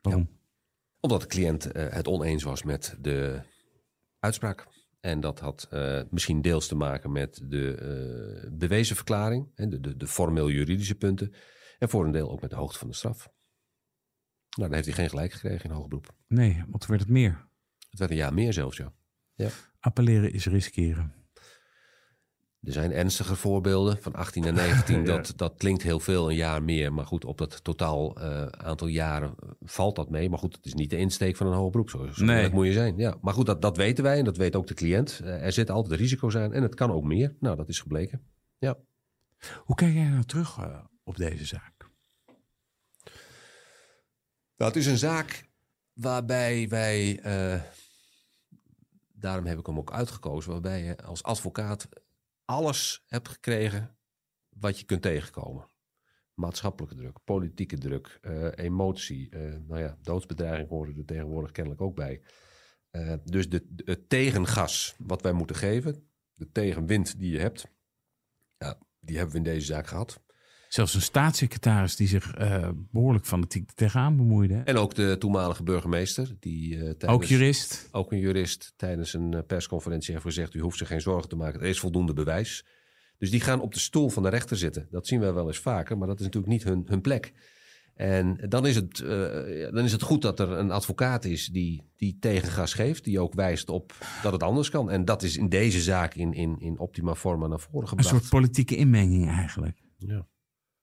Waarom? Omdat de cliënt het oneens was met de uitspraak. En dat had misschien deels te maken met de bewezen verklaring, de, de, de formeel juridische punten. En voor een deel ook met de hoogte van de straf. Nou, dan heeft hij geen gelijk gekregen in hoger beroep. Nee, want werd het meer. Het werd een jaar meer zelfs, ja. Appelleren is riskeren. Er zijn ernstige voorbeelden van 18 en 19. [laughs] Ja. dat, dat klinkt heel veel, een jaar meer. Maar goed, op dat totaal eh, aantal jaren eh, valt dat mee. Maar goed, het is niet de insteek van een hoger beroep. Zo, zo Nee. eerlijk moet je zijn. Ja. Maar goed, dat, dat weten wij en dat weet ook de cliënt. Eh, er zitten altijd risico's aan en het kan ook meer. Nou, dat is gebleken. Ja. Hoe kijk jij nou terug eh, op deze zaak? Nou, het is een zaak waarbij wij, eh, daarom heb ik hem ook uitgekozen, waarbij je als advocaat alles hebt gekregen wat je kunt tegenkomen. Maatschappelijke druk, politieke druk, eh, emotie, eh, nou ja, doodsbedreiging horen er tegenwoordig kennelijk ook bij. Dus de, de- het tegengas wat wij moeten geven, de tegenwind die je hebt, ja, die hebben we in deze zaak gehad. Zelfs een staatssecretaris die zich eh, behoorlijk fanatiek tegenaan bemoeide. En ook de toenmalige burgemeester, die eh, tijdens... Ook jurist. ook een jurist tijdens een eh, persconferentie heeft gezegd: U hoeft zich geen zorgen te maken, er is voldoende bewijs. Dus die gaan op de stoel van de rechter zitten. Dat zien wij wel eens vaker, maar dat is natuurlijk niet hun, hun plek. En dan is, het, dan is het goed dat er een advocaat is die, die tegengas geeft, die ook wijst op dat het anders kan. En dat is in deze zaak in, in, in optima forma naar voren Een gebracht. soort politieke inmenging eigenlijk. Ja.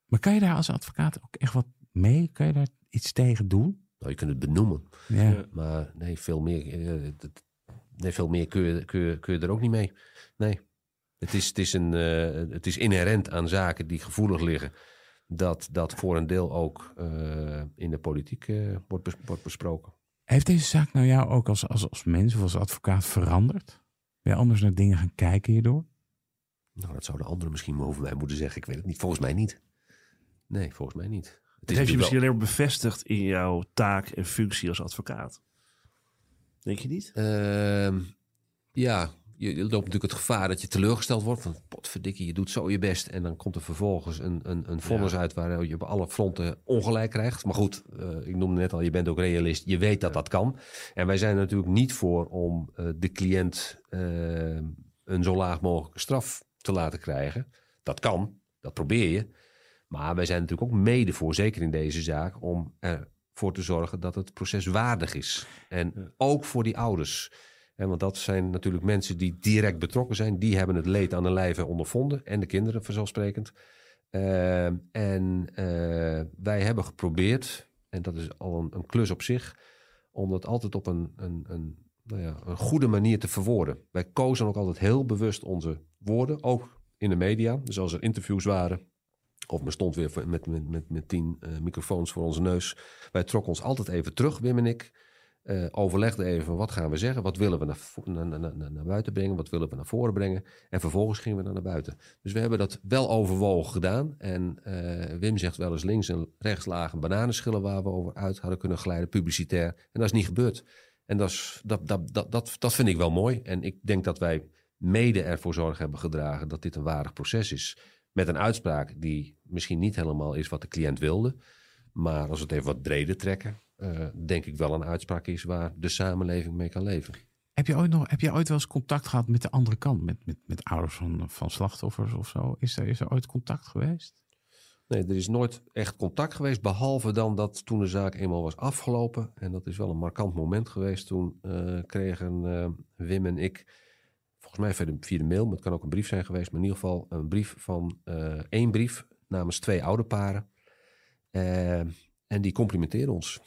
Maar kan je daar als advocaat ook echt wat mee? Kan je daar iets tegen doen? Nou, je kunt het benoemen, Ja. Maar nee, veel meer, eh, nee, veel meer kun, je, kun, je, kun je er ook niet mee. Nee. Het is, het, is een, eh, het is inherent aan zaken die gevoelig liggen. Dat dat voor een deel ook eh, in de politiek wordt, bes- wordt besproken. Heeft deze zaak nou jou ook als, als, als mens of als advocaat veranderd? Ben je anders naar dingen gaan kijken hierdoor? Nou, dat zouden anderen misschien over mij moeten zeggen. Ik weet het niet. Volgens mij niet. Nee, volgens mij niet. Het is heeft je misschien alleen maar bevestigd in jouw taak en functie als advocaat. Denk je niet? Ehm, ja, je, je loopt natuurlijk het gevaar dat je teleurgesteld wordt. Van potverdikkie, je doet zo je best. En dan komt er vervolgens een, een, een vonnis uit waar je op alle fronten ongelijk krijgt. Maar goed, eh, ik noemde net al, je bent ook realist. Je weet dat dat kan. En wij zijn er natuurlijk niet voor om eh, de cliënt eh, een zo laag mogelijke straf te laten krijgen. Dat kan, dat probeer je. Maar wij zijn natuurlijk ook mede voor, zeker in deze zaak, om ervoor te zorgen dat het proces waardig is. En ook voor die ouders. En want dat zijn natuurlijk mensen die direct betrokken zijn. Die hebben het leed aan de lijve ondervonden. En de kinderen vanzelfsprekend. Ehm, en eh, wij hebben geprobeerd, en dat is al een, een klus op zich, om dat altijd op een, een, een, nou ja, een goede manier te verwoorden. Wij kozen ook altijd heel bewust onze woorden, ook in de media. Dus als er interviews waren, of men stond weer met, met, met, met tien eh, microfoons voor onze neus. Wij trokken ons altijd even terug, Wim en ik. Eh, overlegden even wat gaan we zeggen, wat willen we naar, naar, naar, naar buiten brengen, wat willen we naar voren brengen. En vervolgens gingen we dan naar buiten. Dus we hebben dat wel overwogen gedaan. En eh, Wim zegt wel eens links en rechts lagen bananenschillen waar we over uit hadden kunnen glijden, publicitair. En dat is niet gebeurd. En dat, is, dat, dat, dat, dat, dat vind ik wel mooi. En ik denk dat wij mede ervoor zorg hebben gedragen dat dit een waardig proces is. Met een uitspraak die misschien niet helemaal is wat de cliënt wilde. Maar als we het even wat breder trekken, eh, denk ik wel een uitspraak is waar de samenleving mee kan leven. Heb je ooit, nog, heb je ooit wel eens contact gehad met de andere kant? Met, met, met ouders van, van slachtoffers of zo? Is er, is er ooit contact geweest? Nee, er is nooit echt contact geweest, behalve dan dat toen de zaak eenmaal was afgelopen. En dat is wel een markant moment geweest. Toen eh, kregen eh, Wim en ik, volgens mij via de, via de mail, maar het kan ook een brief zijn geweest, maar in ieder geval een brief van één brief namens twee ouderparen. Eh, en die complimenteerden ons.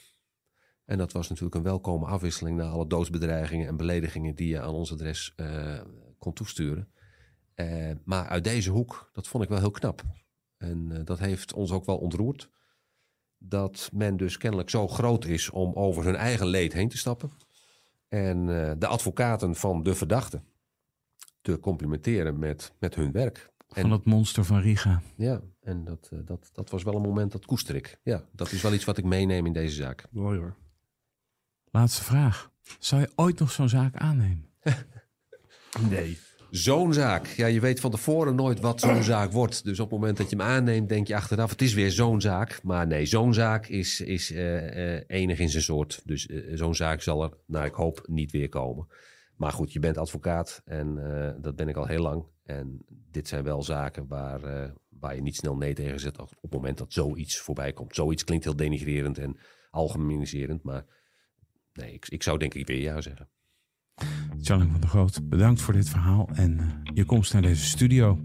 En dat was natuurlijk een welkome afwisseling na alle doodsbedreigingen en beledigingen die je aan ons adres uh, kon toesturen. Uh, maar uit deze hoek, dat vond ik wel heel knap. En uh, dat heeft ons ook wel ontroerd. Dat men dus kennelijk zo groot is om over hun eigen leed heen te stappen. En de advocaten van de verdachte te complimenteren met, met hun werk. En, van het monster van Riga. Ja, en dat, dat, dat was wel een moment dat koester ik. Ja, dat is wel iets wat ik meeneem in deze zaak. Mooi hoor. Laatste vraag. Zou je ooit nog zo'n zaak aannemen? [laughs] nee. Zo'n zaak. Ja, je weet van tevoren nooit wat zo'n zaak wordt. Dus op het moment dat je hem aanneemt, denk je achteraf: het is weer zo'n zaak. Maar nee, zo'n zaak is, is uh, uh, enig in zijn soort. Dus uh, zo'n zaak zal er, nou, ik hoop, niet weer komen. Maar goed, je bent advocaat en dat ben ik al heel lang. En dit zijn wel zaken waar, waar je niet snel nee tegen zet op het moment dat zoiets voorbij komt. Zoiets klinkt heel denigrerend en algemeniserend, maar nee, ik, ik zou denk ik weer ja zeggen. Charlie van der Groot, bedankt voor dit verhaal en uh, je komst naar deze studio.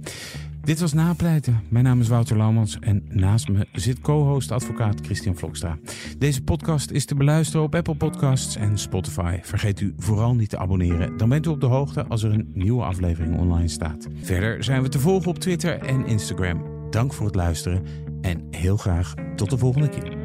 Dit was Napleiten. Mijn naam is Wouter Laumans en naast me zit co-host advocaat Christian Vlokstra. Deze podcast is te beluisteren op Apple Podcasts en Spotify. Vergeet u vooral niet te abonneren, dan bent u op de hoogte als er een nieuwe aflevering online staat. Verder zijn we te volgen op Twitter en Instagram. Dank voor het luisteren en heel graag tot de volgende keer.